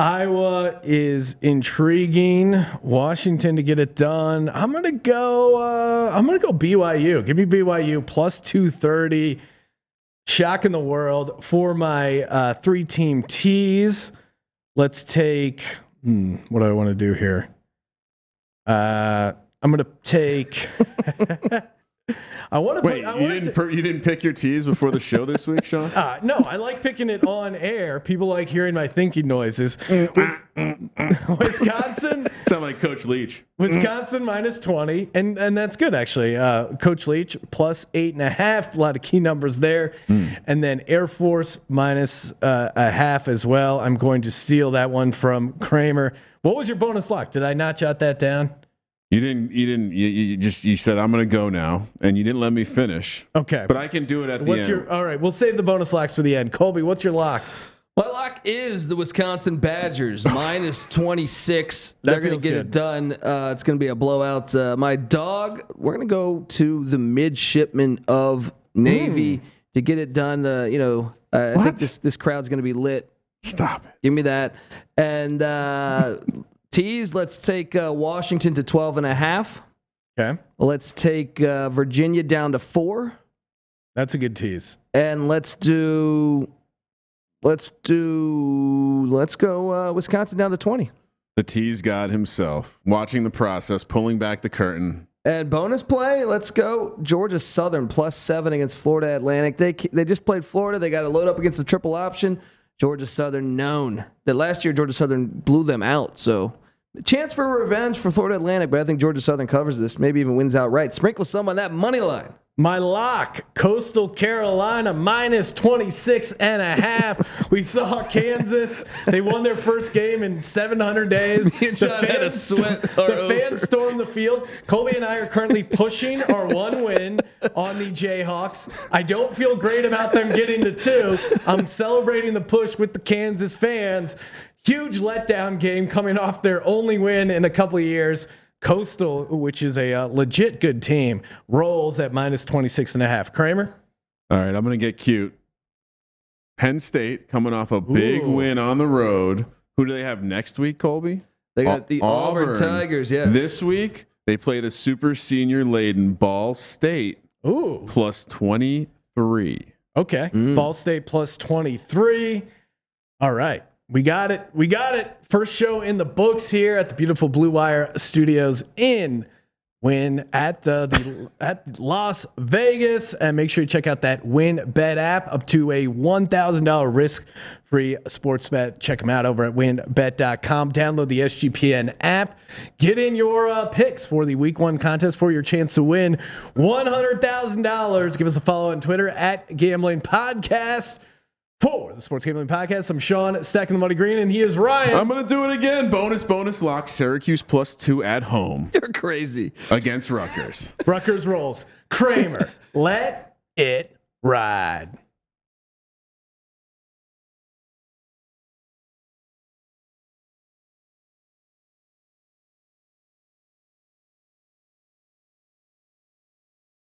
[SPEAKER 1] Iowa is intriguing. Washington to get it done. I'm gonna go. Uh, I'm gonna go BYU. Give me BYU plus two thirty. Shock in the world for my uh, three team teas. Let's take. Hmm, what do I want to do here? Uh, I'm gonna take. I want to.
[SPEAKER 3] Wait,
[SPEAKER 1] I
[SPEAKER 3] you didn't
[SPEAKER 1] ta-
[SPEAKER 3] per, you didn't pick your teas before the show this week, Sean?
[SPEAKER 1] uh, no, I like picking it on air. People like hearing my thinking noises. Wis- Wisconsin,
[SPEAKER 3] Sound like Coach Leach.
[SPEAKER 1] Wisconsin minus 20, and, and that's good actually. Uh, Coach Leach plus eight and a half, a lot of key numbers there. And then Air Force minus uh, a half as well. I'm going to steal that one from Kramer. What was your bonus lock? Did I not jot that down?
[SPEAKER 3] You didn't. You didn't. You, you just. You said I'm going to go now, and you didn't let me finish.
[SPEAKER 1] Okay.
[SPEAKER 3] But I can do it at the end.
[SPEAKER 1] what's
[SPEAKER 3] end.
[SPEAKER 1] your all right? We'll save the bonus locks for the end. Colby, what's your lock?
[SPEAKER 4] My lock is the Wisconsin Badgers minus 26. They're going to get
[SPEAKER 1] good.
[SPEAKER 4] it done. Uh, it's going to be a blowout. Uh, my dog, we're going to go to the midshipman of Navy to get it done. Uh, you know, uh, I think this, this crowd's going to be lit.
[SPEAKER 3] Stop it.
[SPEAKER 4] Give me that. And tease, let's take uh, Washington to 12 and a half.
[SPEAKER 1] Okay.
[SPEAKER 4] Let's take uh, Virginia down to four.
[SPEAKER 1] That's a good tease.
[SPEAKER 4] And let's do, let's do, let's go uh, Wisconsin down to 20.
[SPEAKER 3] The tease god himself, watching the process, pulling back the curtain.
[SPEAKER 4] And bonus play, let's go Georgia Southern plus seven against Florida Atlantic. They they just played Florida. They got to load up against the triple option. Georgia Southern known that last year Georgia Southern blew them out. So chance for revenge for Florida Atlantic, but I think Georgia Southern covers this. Maybe even wins outright. Sprinkle some on that money line.
[SPEAKER 1] My lock, Coastal Carolina minus 26 and a half. we saw Kansas. They won their first game in 700 days.
[SPEAKER 4] Me and Sean had a sweat
[SPEAKER 1] the fans stormed the field. Colby and I are currently pushing our one win on the Jayhawks. I don't feel great about them getting to two. I'm celebrating the push with the Kansas fans. Huge letdown game coming off their only win in a couple of years. Coastal, which is a uh, legit good team, rolls at minus 26 and a half. Kramer?
[SPEAKER 3] All right, I'm going to get cute. Penn State coming off a big
[SPEAKER 1] Ooh.
[SPEAKER 3] win on the road. Who do they have next week, Colby?
[SPEAKER 4] They got the Auburn,
[SPEAKER 3] Auburn.
[SPEAKER 4] Tigers. Yes.
[SPEAKER 3] This week, they play the super senior laden Ball State
[SPEAKER 1] Ooh.
[SPEAKER 3] plus 23.
[SPEAKER 1] Okay.
[SPEAKER 4] Mm.
[SPEAKER 1] Ball State plus 23. All right. We got it. We got it. First show in the books here at the beautiful Blue Wire Studios in Wynn at uh, the at Las Vegas, and make sure you check out that WynnBET app up to a one thousand dollar risk free sports bet. Check them out over at wynnbet.com. Download the SGPN app. Get in your uh, picks for the Week One contest for your chance to win one hundred thousand dollars. Give us a follow on Twitter at Gambling Podcast. For the Sports Gambling Podcast, I'm Sean stacking the money green, and he is Ryan.
[SPEAKER 3] I'm going to do it again. Bonus, bonus lock. Syracuse plus two at home
[SPEAKER 4] You're crazy.
[SPEAKER 3] against Rutgers.
[SPEAKER 1] Rutgers rolls. Kramer, let it ride.